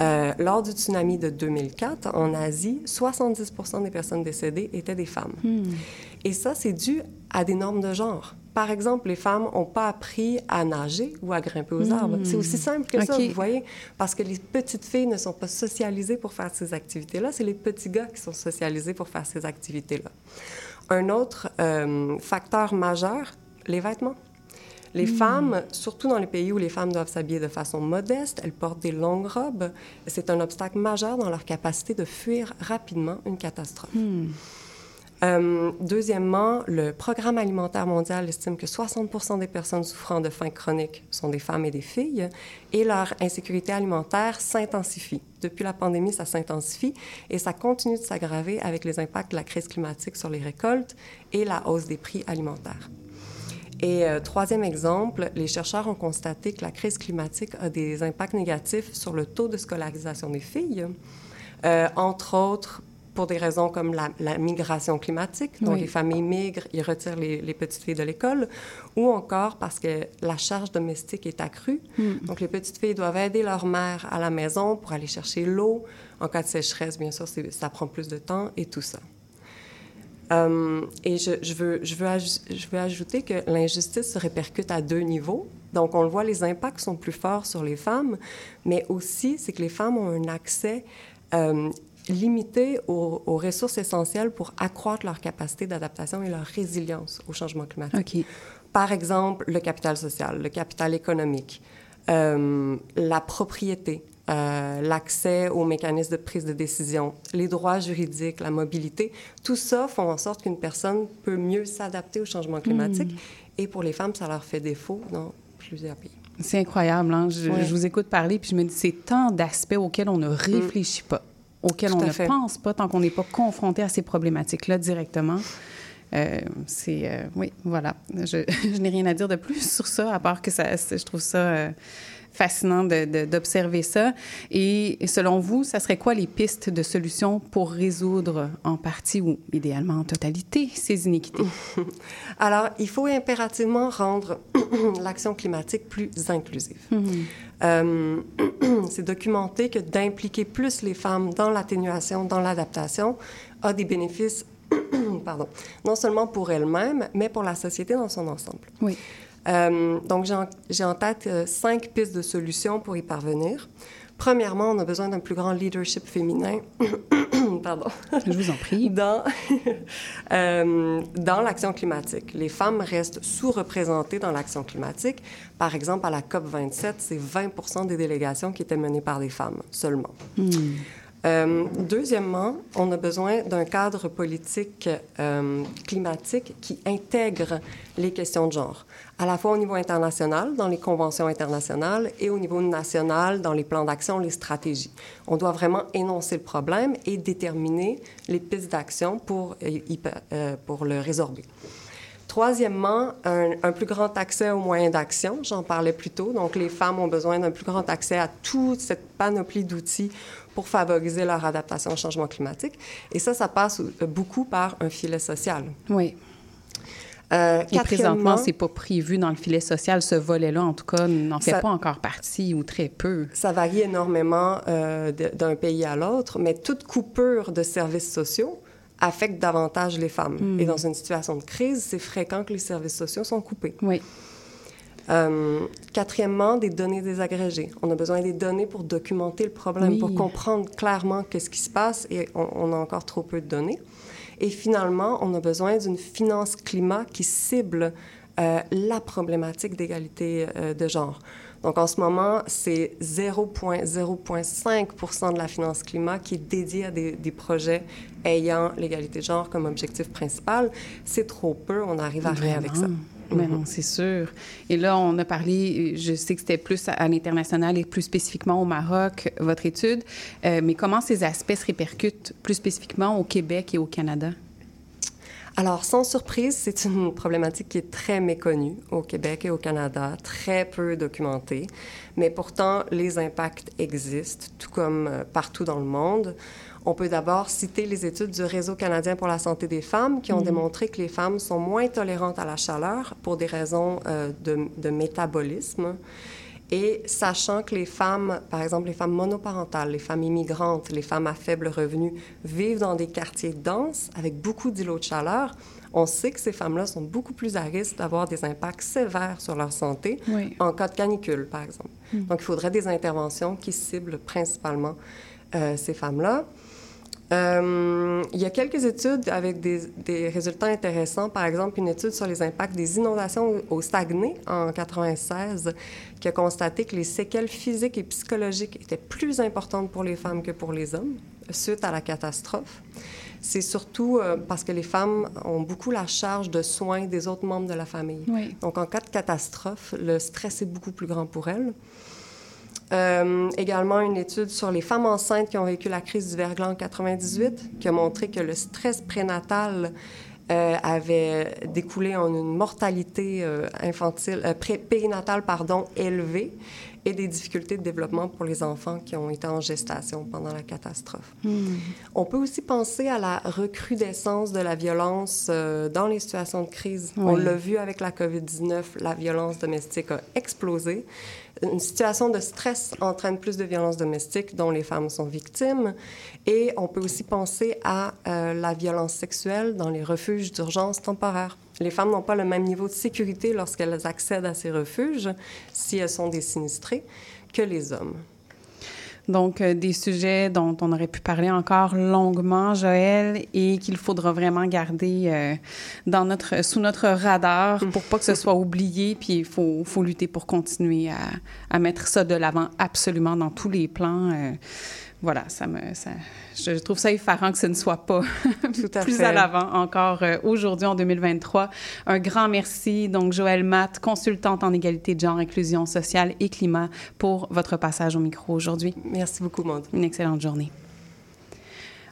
Euh, lors du tsunami de 2004, en Asie, 70% des personnes décédées étaient des femmes. Et ça, c'est dû à des normes de genre. Par exemple, les femmes n'ont pas appris à nager ou à grimper aux arbres. C'est aussi simple que ça, vous voyez, parce que les petites filles ne sont pas socialisées pour faire ces activités-là, c'est les petits gars qui sont socialisés pour faire ces activités-là. Un autre euh, facteur majeur, les vêtements. Les Hmm. femmes, surtout dans les pays où les femmes doivent s'habiller de façon modeste, elles portent des longues robes. C'est un obstacle majeur dans leur capacité de fuir rapidement une catastrophe. Hmm. Euh, deuxièmement, le Programme alimentaire mondial estime que 60 des personnes souffrant de faim chronique sont des femmes et des filles, et leur insécurité alimentaire s'intensifie. Depuis la pandémie, ça s'intensifie et ça continue de s'aggraver avec les impacts de la crise climatique sur les récoltes et la hausse des prix alimentaires. Et euh, troisième exemple, les chercheurs ont constaté que la crise climatique a des impacts négatifs sur le taux de scolarisation des filles, euh, entre autres pour des raisons comme la, la migration climatique, donc Oui. les familles migrent, ils retirent les, les petites filles de l'école, ou encore parce que la charge domestique est accrue. Mm. Donc les petites filles doivent aider leur mère à la maison pour aller chercher l'eau. En cas de sécheresse, bien sûr, ça prend plus de temps et tout ça. Euh, et je, je veux, je, veux aj- je veux ajouter que l'injustice se répercute à deux niveaux. Donc, on le voit, les impacts sont plus forts sur les femmes, mais aussi, c'est que les femmes ont un accès euh, limité aux, aux ressources essentielles pour accroître leur capacité d'adaptation et leur résilience au changement climatique. Par exemple, le capital social, le capital économique, euh, la propriété, euh, l'accès aux mécanismes de prise de décision, les droits juridiques, la mobilité, tout ça font en sorte qu'une personne peut mieux s'adapter au changement climatique. Mm. Et pour les femmes, ça leur fait défaut dans plusieurs pays. C'est incroyable. Hein? Je, Ouais. je vous écoute parler, puis je me dis, c'est tant d'aspects auxquels on ne réfléchit pas, auxquels on ne fait. pense pas tant qu'on n'est pas confronté à ces problématiques-là directement. Euh, c'est euh, oui, voilà. Je, je n'ai rien à dire de plus sur ça, à part que ça, je trouve ça euh, fascinant d'observer ça. Et selon vous, ça serait quoi les pistes de solutions pour résoudre en partie ou idéalement en totalité ces iniquités? Alors, il faut impérativement rendre l'action climatique plus inclusive. Mhm. Euh, c'est documenté que d'impliquer plus les femmes dans l'atténuation, dans l'adaptation, a des bénéfices, pardon, non seulement pour elles-mêmes, mais pour la société dans son ensemble. Oui. Euh, donc, j'ai en, tête euh, cinq pistes de solutions pour y parvenir. Premièrement, on a besoin d'un plus grand leadership féminin. Pardon. Je vous en prie. Dans, euh, dans l'action climatique. Les femmes restent sous-représentées dans l'action climatique. Par exemple, à la COP 27, c'est 20% des délégations qui étaient menées par des femmes seulement. Euh, deuxièmement, on a besoin d'un cadre politique euh, climatique qui intègre les questions de genre, à la fois au niveau international, dans les conventions internationales, et au niveau national, dans les plans d'action, les stratégies. On doit vraiment énoncer le problème et déterminer les pistes d'action pour, y- euh, pour le résorber. Troisièmement, un, un plus grand accès aux moyens d'action. J'en parlais plus tôt. Donc, les femmes ont besoin d'un plus grand accès à toute cette panoplie d'outils pour favoriser leur adaptation au changement climatique. Et ça, ça passe euh, beaucoup par un filet social. Oui. Euh, Et présentement, c'est pas prévu dans le filet social. Ce volet-là, en tout cas, n'en fait Ça- pas encore partie ou très peu. Ça varie énormément euh, d'un pays à l'autre, mais toute coupure de services sociaux affecte davantage les femmes. Mm. Et dans une situation de crise, c'est fréquent que les services sociaux sont coupés. Oui. Euh, quatrièmement, des données désagrégées. On a besoin des données pour documenter le problème, Oui. pour comprendre clairement qu'est-ce qui se passe et on, on a encore trop peu de données. Et finalement, on a besoin d'une finance climat qui cible euh, la problématique d'égalité euh, de genre. Donc en ce moment, c'est 0,05 de la finance climat qui est dédiée à des, des projets ayant l'égalité de genre comme objectif principal. C'est trop peu, on arrive à rien avec ça. Mais Mhm. non, c'est sûr. Et là, on a parlé, je sais que c'était plus à, à l'international et plus spécifiquement au Maroc, votre étude, euh, mais comment ces aspects se répercutent plus spécifiquement au Québec et au Canada? Alors, sans surprise, c'est une problématique qui est très méconnue au Québec et au Canada, très peu documentée, mais pourtant, les impacts existent, tout comme euh, partout dans le monde. On peut d'abord citer les études du Réseau canadien pour la santé des femmes qui ont Mhm. démontré que les femmes sont moins tolérantes à la chaleur pour des raisons euh, de, de métabolisme. Et sachant que les femmes, par exemple les femmes monoparentales, les femmes immigrantes, les femmes à faible revenu, vivent dans des quartiers denses avec beaucoup d'îlots de chaleur, on sait que ces femmes-là sont beaucoup plus à risque d'avoir des impacts sévères sur leur santé Oui. en cas de canicule, par exemple. Mm. Donc, il faudrait des interventions qui ciblent principalement euh, ces femmes-là. Euh, il y a quelques études avec des, des, résultats intéressants. Par exemple, une étude sur les impacts des inondations au Saguenay en 96 qui a constaté que les séquelles physiques et psychologiques étaient plus importantes pour les femmes que pour les hommes suite à la catastrophe. C'est surtout euh, parce que les femmes ont beaucoup la charge de soins des autres membres de la famille. Oui. Donc, en cas de catastrophe, le stress est beaucoup plus grand pour elles. Euh, également, une étude sur les femmes enceintes qui ont vécu la crise du verglas en 98 qui a montré que le stress prénatal euh, avait découlé en une mortalité euh, infantile, euh, pré- périnatale pardon, élevée et des difficultés de développement pour les enfants qui ont été en gestation pendant la catastrophe. On peut aussi penser à la recrudescence de la violence euh, dans les situations de crise. Oui. On l'a vu avec la COVID-19, la violence domestique a explosé. Une situation de stress entraîne plus de violences domestiques dont les femmes sont victimes. Et on peut aussi penser à euh, la violence sexuelle dans les refuges d'urgence temporaires. Les femmes n'ont pas le même niveau de sécurité lorsqu'elles accèdent à ces refuges, si elles sont des sinistrées, que les hommes. Donc, euh, des sujets dont on aurait pu parler encore longuement, Joël, et qu'il faudra vraiment garder euh, dans notre, sous notre radar pour pas que ce soit oublié. Puis, il faut, faut lutter pour continuer à, à mettre ça de l'avant absolument dans tous les plans. Euh, voilà, ça me, ça, je trouve ça effarant que ce ne soit pas à plus fait. à l'avant encore euh, aujourd'hui en 2023. Un grand merci, donc Joël Matt, consultante en égalité de genre, inclusion sociale et climat, pour votre passage au micro aujourd'hui. Merci beaucoup, Maud. Une excellente journée.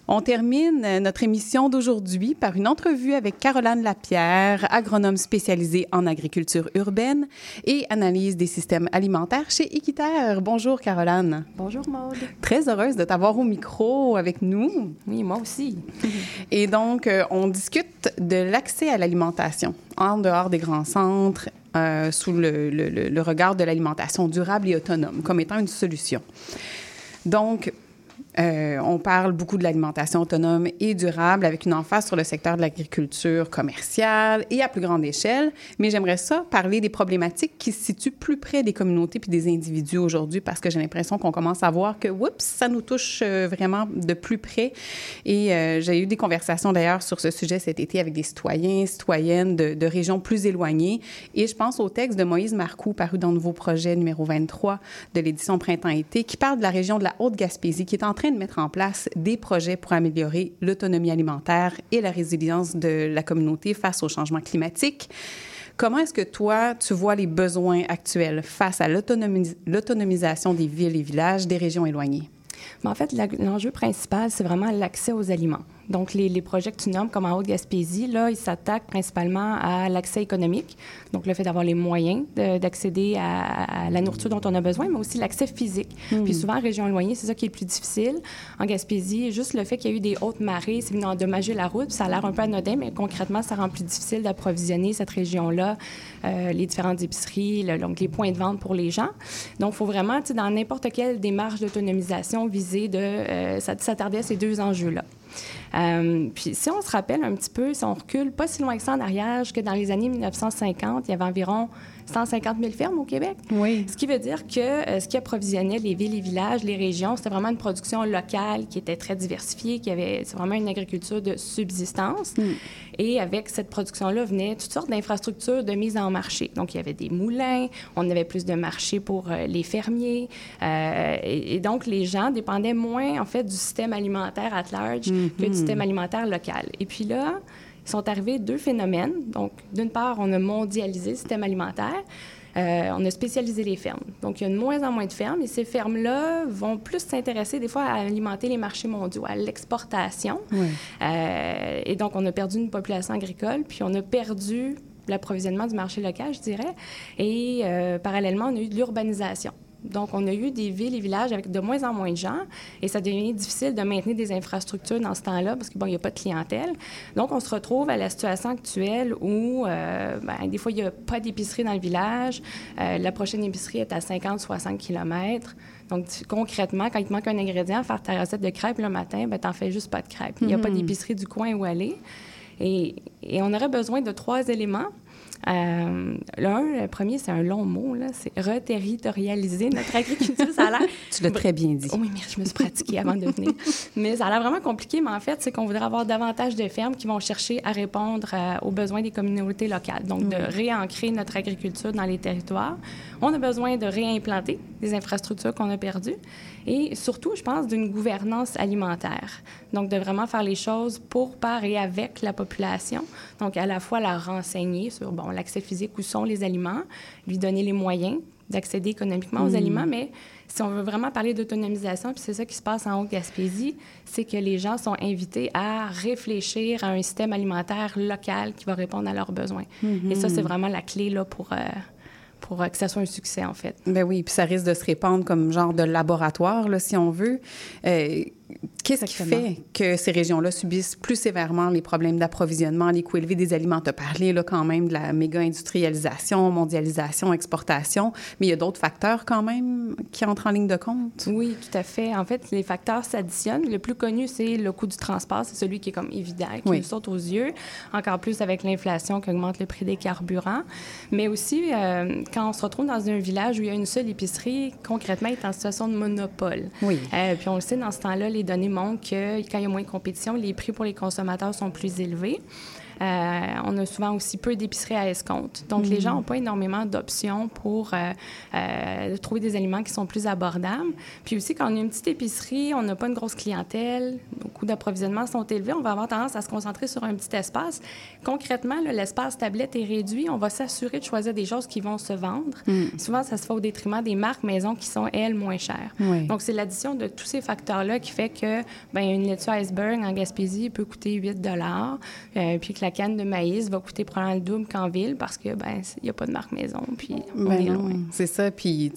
On termine euh, notre émission d'aujourd'hui par une entrevue avec Caroline Lapierre, agronome spécialisée en agriculture urbaine et analyse des systèmes alimentaires chez Équiterre. Bonjour Caroline. Bonjour Maude. Très heureuse de t'avoir au micro avec nous. Oui, moi aussi. Et donc, euh, on discute de l'accès à l'alimentation en dehors des grands centres, euh, sous le, le- le- le regard de l'alimentation durable et autonome comme étant une solution. Donc, euh, on parle beaucoup de l'alimentation autonome et durable avec une emphase sur le secteur de l'agriculture commerciale et à plus grande échelle. Mais j'aimerais ça parler des problématiques qui se situent plus près des communautés puis des individus aujourd'hui parce que j'ai l'impression qu'on commence à voir que, oups, ça nous touche euh, vraiment de plus près. Et euh, j'ai eu des conversations d'ailleurs sur ce sujet cet été avec des citoyens, citoyennes de, régions plus éloignées. Et je pense au texte de Moïse Marcoux paru dans nouveau projet numéro 23 de l'édition Printemps-été qui parle de la région de la Haute-Gaspésie qui est en train de mettre en place des projets pour améliorer l'autonomie alimentaire et la résilience de la communauté face au changement climatique. Comment est-ce que toi, tu vois les besoins actuels face à l'autonomis- l'autonomisation des villes et villages des régions éloignées? Mais en fait, l'enjeu principal, c'est vraiment l'accès aux aliments. Donc, les, les projets que tu nommes, comme en Haute-Gaspésie, là, ils s'attaquent principalement à l'accès économique, donc le fait d'avoir les moyens de- d'accéder à, à la nourriture dont on a besoin, mais aussi l'accès physique. Hmm. Puis souvent, en région éloignée, c'est ça qui est le plus difficile. En Gaspésie, juste le fait qu'il y a eu des hautes marées, c'est venu endommager la route, puis ça a l'air un peu anodin, mais concrètement, ça rend plus difficile d'approvisionner cette région-là, euh, les différentes épiceries, le- donc les points de vente pour les gens. Donc, il faut vraiment, tu sais, dans n'importe quelle démarche d'autonomisation, viser de euh, s'at- s'attarder à ces deux enjeux-là. Euh, puis si on se rappelle un petit peu, si on recule pas si loin que ça en arrière, que dans les années 1950, il y avait environ 150 000 fermes au Québec. Oui. Ce qui veut dire que euh, ce qui approvisionnait les villes, les villages, les régions, c'était vraiment une production locale qui était très diversifiée, qui avait vraiment une agriculture de subsistance. Et avec cette production-là venaient toutes sortes d'infrastructures de mise en marché. Donc, il y avait des moulins, on avait plus de marchés pour euh, les fermiers. euh, et, et donc, les gens dépendaient moins, en fait, du système alimentaire at large que du système alimentaire local. Et puis là, sont arrivés deux phénomènes. Donc, d'une part, on a mondialisé le système alimentaire. Euh, on a spécialisé les fermes. Donc, il y a de moins en moins de fermes et ces fermes-là vont plus s'intéresser des fois à alimenter les marchés mondiaux, à l'exportation. Euh, et donc, on a perdu une population agricole, puis on a perdu l'approvisionnement du marché local, je dirais. Et euh, parallèlement, on a eu de l'urbanisation. Donc, on a eu des villes et villages avec de moins en moins de gens et ça devient difficile de maintenir des infrastructures dans ce temps-là parce qu'il bon, n'y a pas de clientèle. Donc, on se retrouve à la situation actuelle où, euh, ben, des fois, il n'y a pas d'épicerie dans le village. Euh, la prochaine épicerie est à 50-60 km. Donc, tu- concrètement, quand il te manque un ingrédient, faire ta recette de crêpes le matin, ben, tu n'en fais juste pas de crêpes. Il n'y a pas Mhm. d'épicerie du coin où aller. Et, et on aurait besoin de trois éléments Euh, l'un, le premier, c'est un long mot, là, c'est reterritorialiser notre agriculture. Ça a l'air... Tu l'as très bien dit. Oui, mais je me suis pratiquée avant de venir. mais ça a l'air vraiment compliqué, mais en fait, c'est qu'on voudrait avoir davantage de fermes qui vont chercher à répondre euh, aux besoins des communautés locales. Donc, de réancrer notre agriculture dans les territoires. On a besoin de réimplanter des infrastructures qu'on a perdues et surtout, je pense, d'une gouvernance alimentaire. Donc, de vraiment faire les choses pour, par et avec la population. Donc, à la fois la renseigner sur, bon, l'accès physique, où sont les aliments, lui donner les moyens d'accéder économiquement aux Mm. aliments, mais si on veut vraiment parler d'autonomisation, puis c'est ça qui se passe en Haute-Gaspésie, c'est que les gens sont invités à réfléchir à un système alimentaire local qui va répondre à leurs besoins. Et ça, c'est vraiment la clé là, pour, euh, pour euh, que ça soit un succès, en fait. Ben oui, puis ça risque de se répandre comme genre de laboratoire, là, si on veut. Euh, Qu'est-ce qui fait que ces régions-là subissent plus sévèrement les problèmes d'approvisionnement, les coûts élevés des aliments? Tu as parlé là, quand même de la méga-industrialisation, mondialisation, exportation, mais il y a d'autres facteurs quand même qui entrent en ligne de compte? Oui, tout à fait. En fait, les facteurs s'additionnent. Le plus connu, c'est le coût du transport. C'est celui qui est comme évident, qui Oui. nous saute aux yeux, encore plus avec l'inflation qui augmente le prix des carburants. Mais aussi, euh, quand on se retrouve dans un village où il y a une seule épicerie, concrètement, est en situation de monopole. Oui. Euh, puis on le sait, dans ce temps-là, les données montrent que quand il y a moins de compétition, les prix pour les consommateurs sont plus élevés. Euh, on a souvent aussi peu d'épiceries à escompte. Donc, les Mhm. gens n'ont pas énormément d'options pour euh, euh, trouver des aliments qui sont plus abordables. Puis aussi, quand on a une petite épicerie, on n'a pas une grosse clientèle, nos coûts d'approvisionnement sont élevés, on va avoir tendance à se concentrer sur un petit espace. Concrètement, l'espace tablette est réduit. On va s'assurer de choisir des choses qui vont se vendre. Mm. Souvent, ça se fait au détriment des marques maison qui sont, elles, moins chères. Oui. Donc, c'est l'addition de tous ces facteurs-là qui fait que ben, une laitue iceberg en Gaspésie peut coûter 8 euh, puis que la canne de maïs va coûter probablement le double qu'en ville parce que ben il n'y a pas de marque maison, puis on Ben est loin. C'est ça. Puis,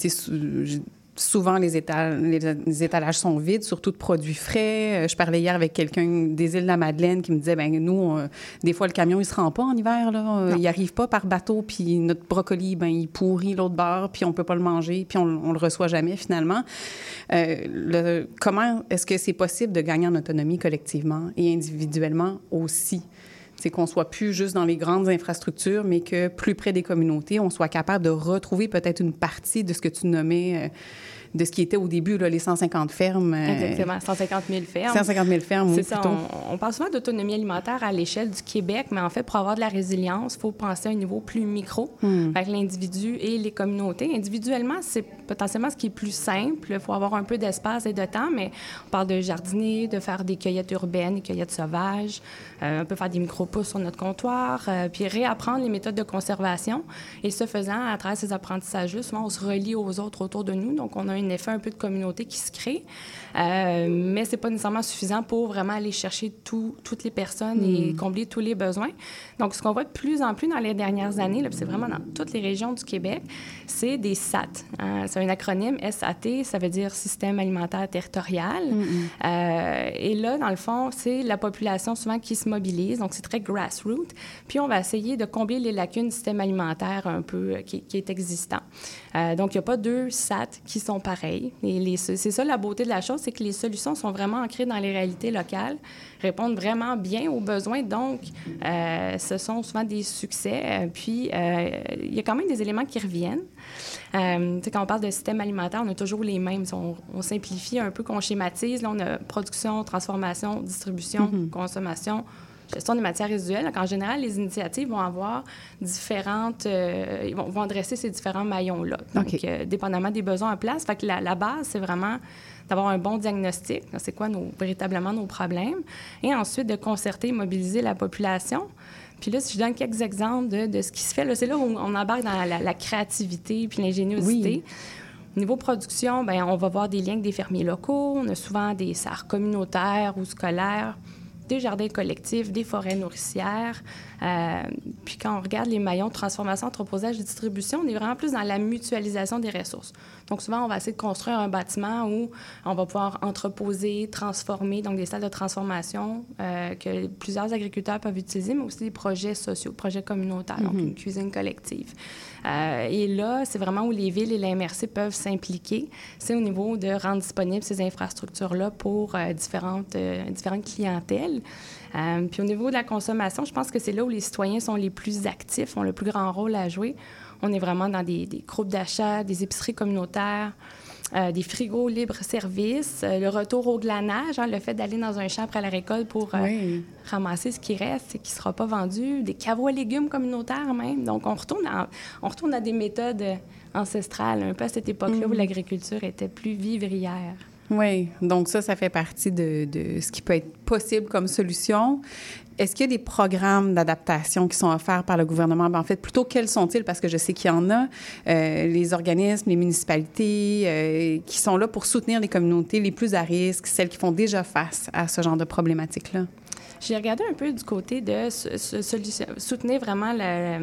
souvent, les, étal- les, étalages sont vides, surtout de produits frais. Euh, Je parlais hier avec quelqu'un des îles de la Madeleine qui me disait, ben nous, on- des fois, le camion, il se rend pas en hiver. Là. Euh, Il arrive pas par bateau, puis notre brocoli, ben il pourrit l'autre bord, puis on peut pas le manger, puis on, on le reçoit jamais, finalement. Euh, le- comment est-ce que c'est possible de gagner en autonomie collectivement et individuellement aussi? C'est qu'on soit plus juste dans les grandes infrastructures, mais que plus près des communautés, on soit capable de retrouver peut-être une partie de ce que tu nommais, euh, de ce qui était au début, là, les 150 fermes. euh, Exactement, 150 000 fermes. 150 000 fermes, oui, ça, on, on parle souvent d'autonomie alimentaire à l'échelle du Québec, mais en fait, pour avoir de la résilience, il faut penser à un niveau plus micro, Hmm. avec l'individu et les communautés. Individuellement, c'est potentiellement ce qui est plus simple. Il faut avoir un peu d'espace et de temps, mais on parle de jardiner, de faire des cueillettes urbaines, des cueillettes sauvages, euh, on peut faire des micro-pousses sur notre comptoir, euh, puis réapprendre les méthodes de conservation. Et ce faisant, à travers ces apprentissages-là, souvent, on se relie aux autres autour de nous, donc on a un effet un peu de communauté qui se crée. Euh, mais c'est pas nécessairement suffisant pour vraiment aller chercher tout- toutes les personnes et Mm. combler tous les besoins. Donc, ce qu'on voit de plus en plus dans les dernières années, c'est vraiment dans toutes les régions du Québec, c'est des SAT. hein. C'est un acronyme SAT, ça veut dire Système alimentaire territorial. Euh, et là, dans le fond, c'est la population souvent qui se mobilise, donc c'est très grassroots. Puis on va essayer de combler les lacunes du système alimentaire un peu euh, qui, qui est existant. Euh, donc, il n'y a pas deux SAT qui sont Et les- c'est ça la beauté de la chose, c'est que les solutions sont vraiment ancrées dans les réalités locales, répondent vraiment bien aux besoins. Donc, euh, ce sont souvent des succès. Euh, puis, euh, il y a quand même des éléments qui reviennent. Euh, quand on parle de système alimentaire, on a toujours les mêmes. On, on simplifie un peu, qu'on schématise. Là, on a production, transformation, distribution, Mhm. consommation, gestion des matières résiduelles. Donc, en général, les initiatives vont avoir différentes... euh, ils vont, vont adresser ces différents maillons-là. Donc, euh, dépendamment des besoins en place. Fait que la, la base, c'est vraiment d'avoir un bon diagnostic. C'est quoi nos, véritablement nos problèmes? Et ensuite, de concerter, mobiliser la population. Puis là, si je donne quelques exemples de, de ce qui se fait, c'est là où on embarque dans la, la créativité puis l'ingéniosité. Au niveau production, ben, on va voir des liens avec des fermiers locaux. On a souvent des serres communautaires ou scolaires, des jardins collectifs, des forêts nourricières. Euh, puis quand on regarde les maillons de transformation, entreposage et distribution, on est vraiment plus dans la mutualisation des ressources. Donc souvent, on va essayer de construire un bâtiment où on va pouvoir entreposer, transformer, donc des salles de transformation euh, que plusieurs agriculteurs peuvent utiliser, mais aussi des projets sociaux, projets communautaires, donc Mhm. une cuisine collective. Euh, et là, c'est vraiment où les villes et l'MRC peuvent s'impliquer. C'est au niveau de rendre disponibles ces infrastructures-là pour différentes, différentes clientèles. Euh, puis au niveau de la consommation, je pense que c'est là où les citoyens sont les plus actifs, ont le plus grand rôle à jouer. On est vraiment dans des, des groupes d'achat, des épiceries communautaires, euh, des frigos libre-service, euh, le retour au glanage, hein, le fait d'aller dans un champ après la récolte pour ramasser ce qui reste et qui ne sera pas vendu, des caveaux à légumes communautaires même. Donc, on retourne à, on retourne à des méthodes ancestrales, un peu à cette époque-là où Mhm. l'agriculture était plus vivrière. Oui, donc ça, ça fait partie de, ce qui peut être possible comme solution. Est-ce qu'il y a des programmes d'adaptation qui sont offerts par le gouvernement? Ben, en fait, plutôt, quels sont-ils? Parce que je sais qu'il y en a. Euh, les organismes, les municipalités euh, qui sont là pour soutenir les communautés les plus à risque, celles qui font déjà face à ce genre de problématiques-là. J'ai regardé un peu du côté de soutenir vraiment la,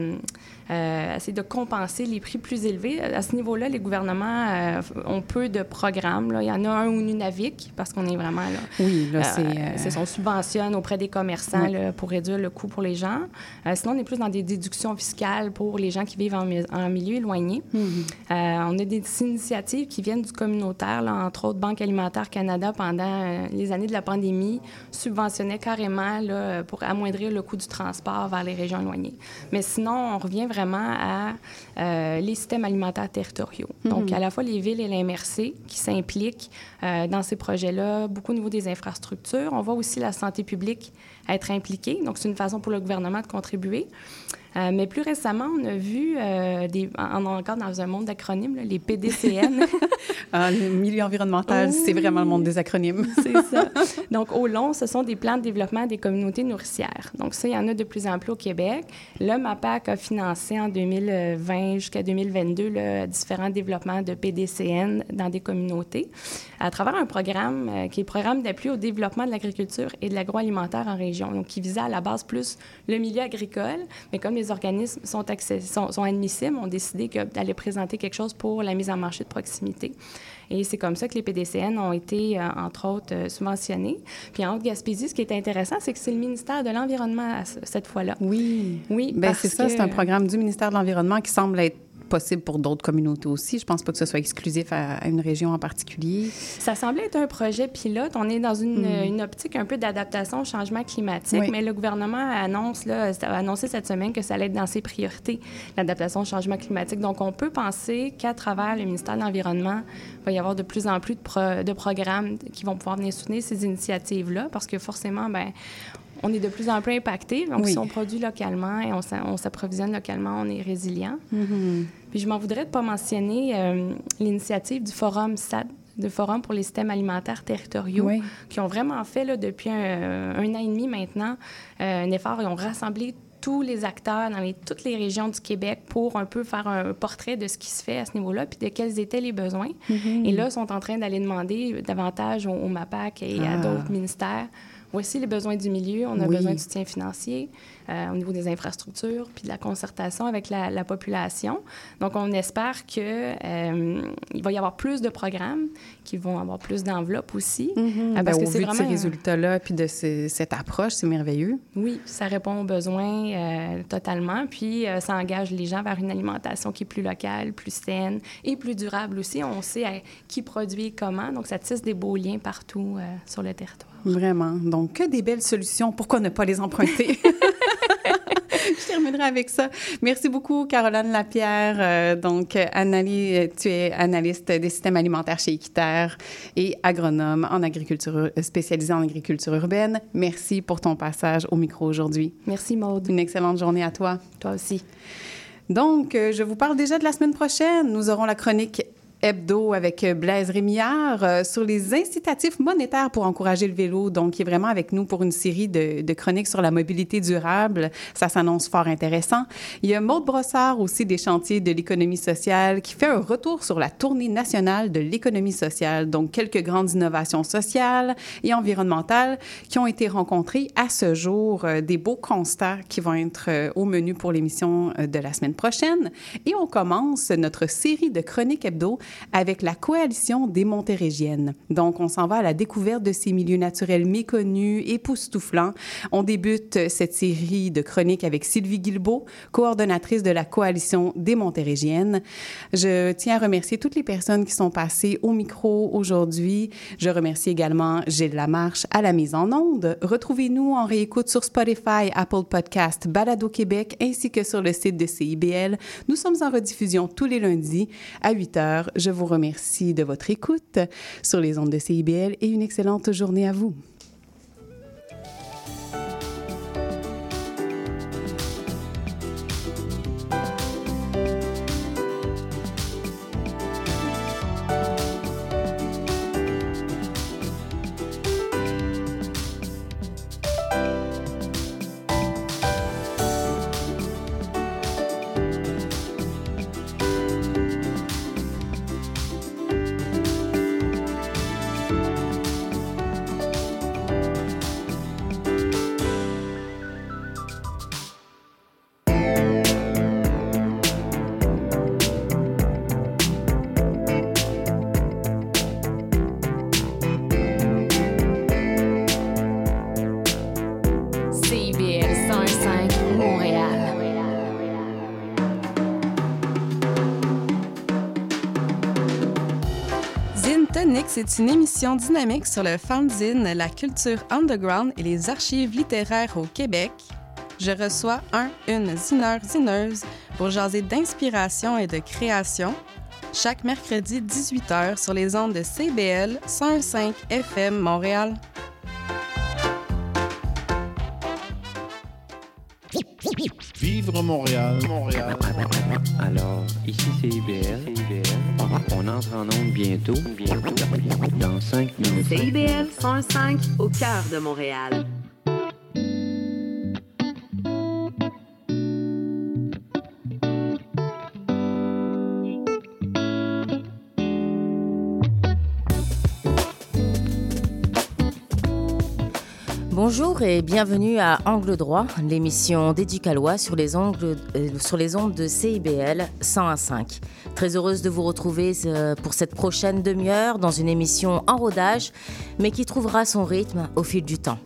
euh, essayer de compenser les prix plus élevés. À ce niveau-là, les gouvernements euh, ont peu de programmes. là. Il y en a un ou Nunavik, parce qu'on est vraiment là. Oui, là, c'est, euh, c'est son subventionne auprès des commerçants Oui. là, pour réduire le coût pour les gens. Euh, sinon, on est plus dans des déductions fiscales pour les gens qui vivent en, mi- en milieu éloigné. Mhm. Euh, on a des initiatives qui viennent du communautaire, là, entre autres Banque alimentaire Canada, pendant euh, les années de la pandémie, subventionnait carrément là, pour amoindrir le coût du transport vers les régions éloignées. Mais sinon, on revient vraiment à euh, les systèmes alimentaires territoriaux. Donc, Mhm. à la fois les villes et les MRC qui s'impliquent euh, dans ces projets-là, beaucoup au niveau des infrastructures. On voit aussi la santé publique être impliquée. Donc, c'est une façon pour le gouvernement de contribuer. Euh, mais plus récemment, on a vu, euh, des, en, encore dans un monde d'acronymes, les PDCN. Ah, le milieu environnemental, c'est vraiment le monde des acronymes. C'est ça. Donc, au long, ce sont des plans de développement des communautés nourricières. Donc, ça, il y en a de plus en plus au Québec. Le MAPAC a financé en 2020 jusqu'à 2022 là, différents développements de PDCN dans des communautés à travers un programme euh, qui est le programme d'appui au développement de l'agriculture et de l'agroalimentaire en région, donc qui visait à la base plus le milieu agricole, mais comme les organismes sont, sont, sont admissibles, on a décidé d'aller présenter quelque chose pour la mise en marché de proximité. Et c'est comme ça que les PDCN ont été, euh, entre autres, euh, subventionnés. Puis en Haute-Gaspésie, ce qui est intéressant, c'est que c'est le ministère de l'Environnement cette fois-là. Oui. Oui, parce c'est ça, que- c'est un programme du ministère de l'Environnement qui semble être possible pour d'autres communautés aussi. Je pense pas que ce soit exclusif à, à une région en particulier. Ça semblait être un projet pilote. On est dans une, euh, une optique un peu d'adaptation au changement climatique, Oui. mais le gouvernement annonce, là, a annoncé cette semaine que ça allait être dans ses priorités, l'adaptation au changement climatique. Donc, on peut penser qu'à travers le ministère de l'Environnement, il va y avoir de plus en plus de, pro- de programmes qui vont pouvoir venir soutenir ces initiatives-là, parce que forcément, ben on est de plus en plus impacté. Donc, Oui. si on produit localement et on s'a- on s'approvisionne localement, on est résilient. Mhm. Puis je m'en voudrais de pas mentionner euh, l'initiative du Forum SAD, du Forum pour les systèmes alimentaires territoriaux, Oui. qui ont vraiment fait là, depuis un, un an et demi maintenant euh, un effort. Ils ont rassemblé tous les acteurs dans les- toutes les régions du Québec pour un peu faire un portrait de ce qui se fait à ce niveau-là, puis de quels étaient les besoins. Mhm. Et là, ils sont en train d'aller demander davantage au, au MAPAC et à Ah. d'autres ministères. Voici les besoins du milieu. On a Oui. besoin de soutien financier euh, au niveau des infrastructures, puis de la concertation avec la, la population. Donc, on espère que euh, va y avoir plus de programmes qui vont avoir plus d'enveloppes aussi. Mhm. Euh, Ben, au c'est vu de ces vraiment résultats-là, puis de ce- cette approche, c'est merveilleux. oui, ça répond aux besoins euh, totalement, puis euh, ça engage les gens vers une alimentation qui est plus locale, plus saine et plus durable aussi. On sait qui produit comment, donc ça tisse des beaux liens partout euh, sur le territoire. Vraiment. Donc, que des belles solutions. Pourquoi ne pas les emprunter? Je terminerai avec ça. Merci beaucoup, Caroline Lapierre. Euh, donc, Annali, euh, tu es analyste des systèmes alimentaires chez Équiterre et agronome en agriculture, euh, spécialisée en agriculture urbaine. Merci pour ton passage au micro aujourd'hui. Merci, Maude. Une excellente journée à toi. Toi aussi. Donc, euh, je vous parle déjà de la semaine prochaine. Nous aurons la chronique hebdo avec euh, Blaise Rémillard euh, sur les incitatifs monétaires pour encourager le vélo. Donc, il est vraiment avec nous pour une série de, de chroniques sur la mobilité durable. Ça s'annonce fort intéressant. Il y a Maude Brossard aussi des chantiers de l'économie sociale qui fait un retour sur la tournée nationale de l'économie sociale. Donc, quelques grandes innovations sociales et environnementales qui ont été rencontrées à ce jour. Euh, des beaux constats qui vont être au menu pour l'émission de la semaine prochaine. Et on commence notre série de chroniques hebdo avec la Coalition des Montérégiennes. Donc, on s'en va à la découverte de ces milieux naturels méconnus, époustouflants. On débute cette série de chroniques avec Sylvie Guilbeault, coordonnatrice de la Coalition des Montérégiennes. Je tiens à remercier toutes les personnes qui sont passées au micro aujourd'hui. Je remercie également Gilles Lamarche à la mise en onde. Retrouvez-nous en réécoute sur Spotify, Apple Podcast, Balado Québec ainsi que sur le site de CIBL. Nous sommes en rediffusion tous les lundis à 8 heures. Je vous remercie de votre écoute sur les ondes de CIBL et une excellente journée à vous. C'est une émission dynamique sur le fanzine, la culture underground et les archives littéraires au Québec. Je reçois un, une zineur, zineuse pour jaser d'inspiration et de création chaque mercredi 18h sur les ondes de CBL 105 FM Montréal. Vivre Montréal, Montréal. Alors, ici c'est IBL. On entre en onde bientôt. Dans 5 minutes. CIBL 105 au cœur de Montréal. Bonjour et bienvenue à Angle droit, l'émission d'Éducalois sur les euh, sur les ondes de CIBL 101.5. Très heureuse de vous retrouver euh, pour cette prochaine demi-heure dans une émission en rodage, mais qui trouvera son rythme au fil du temps.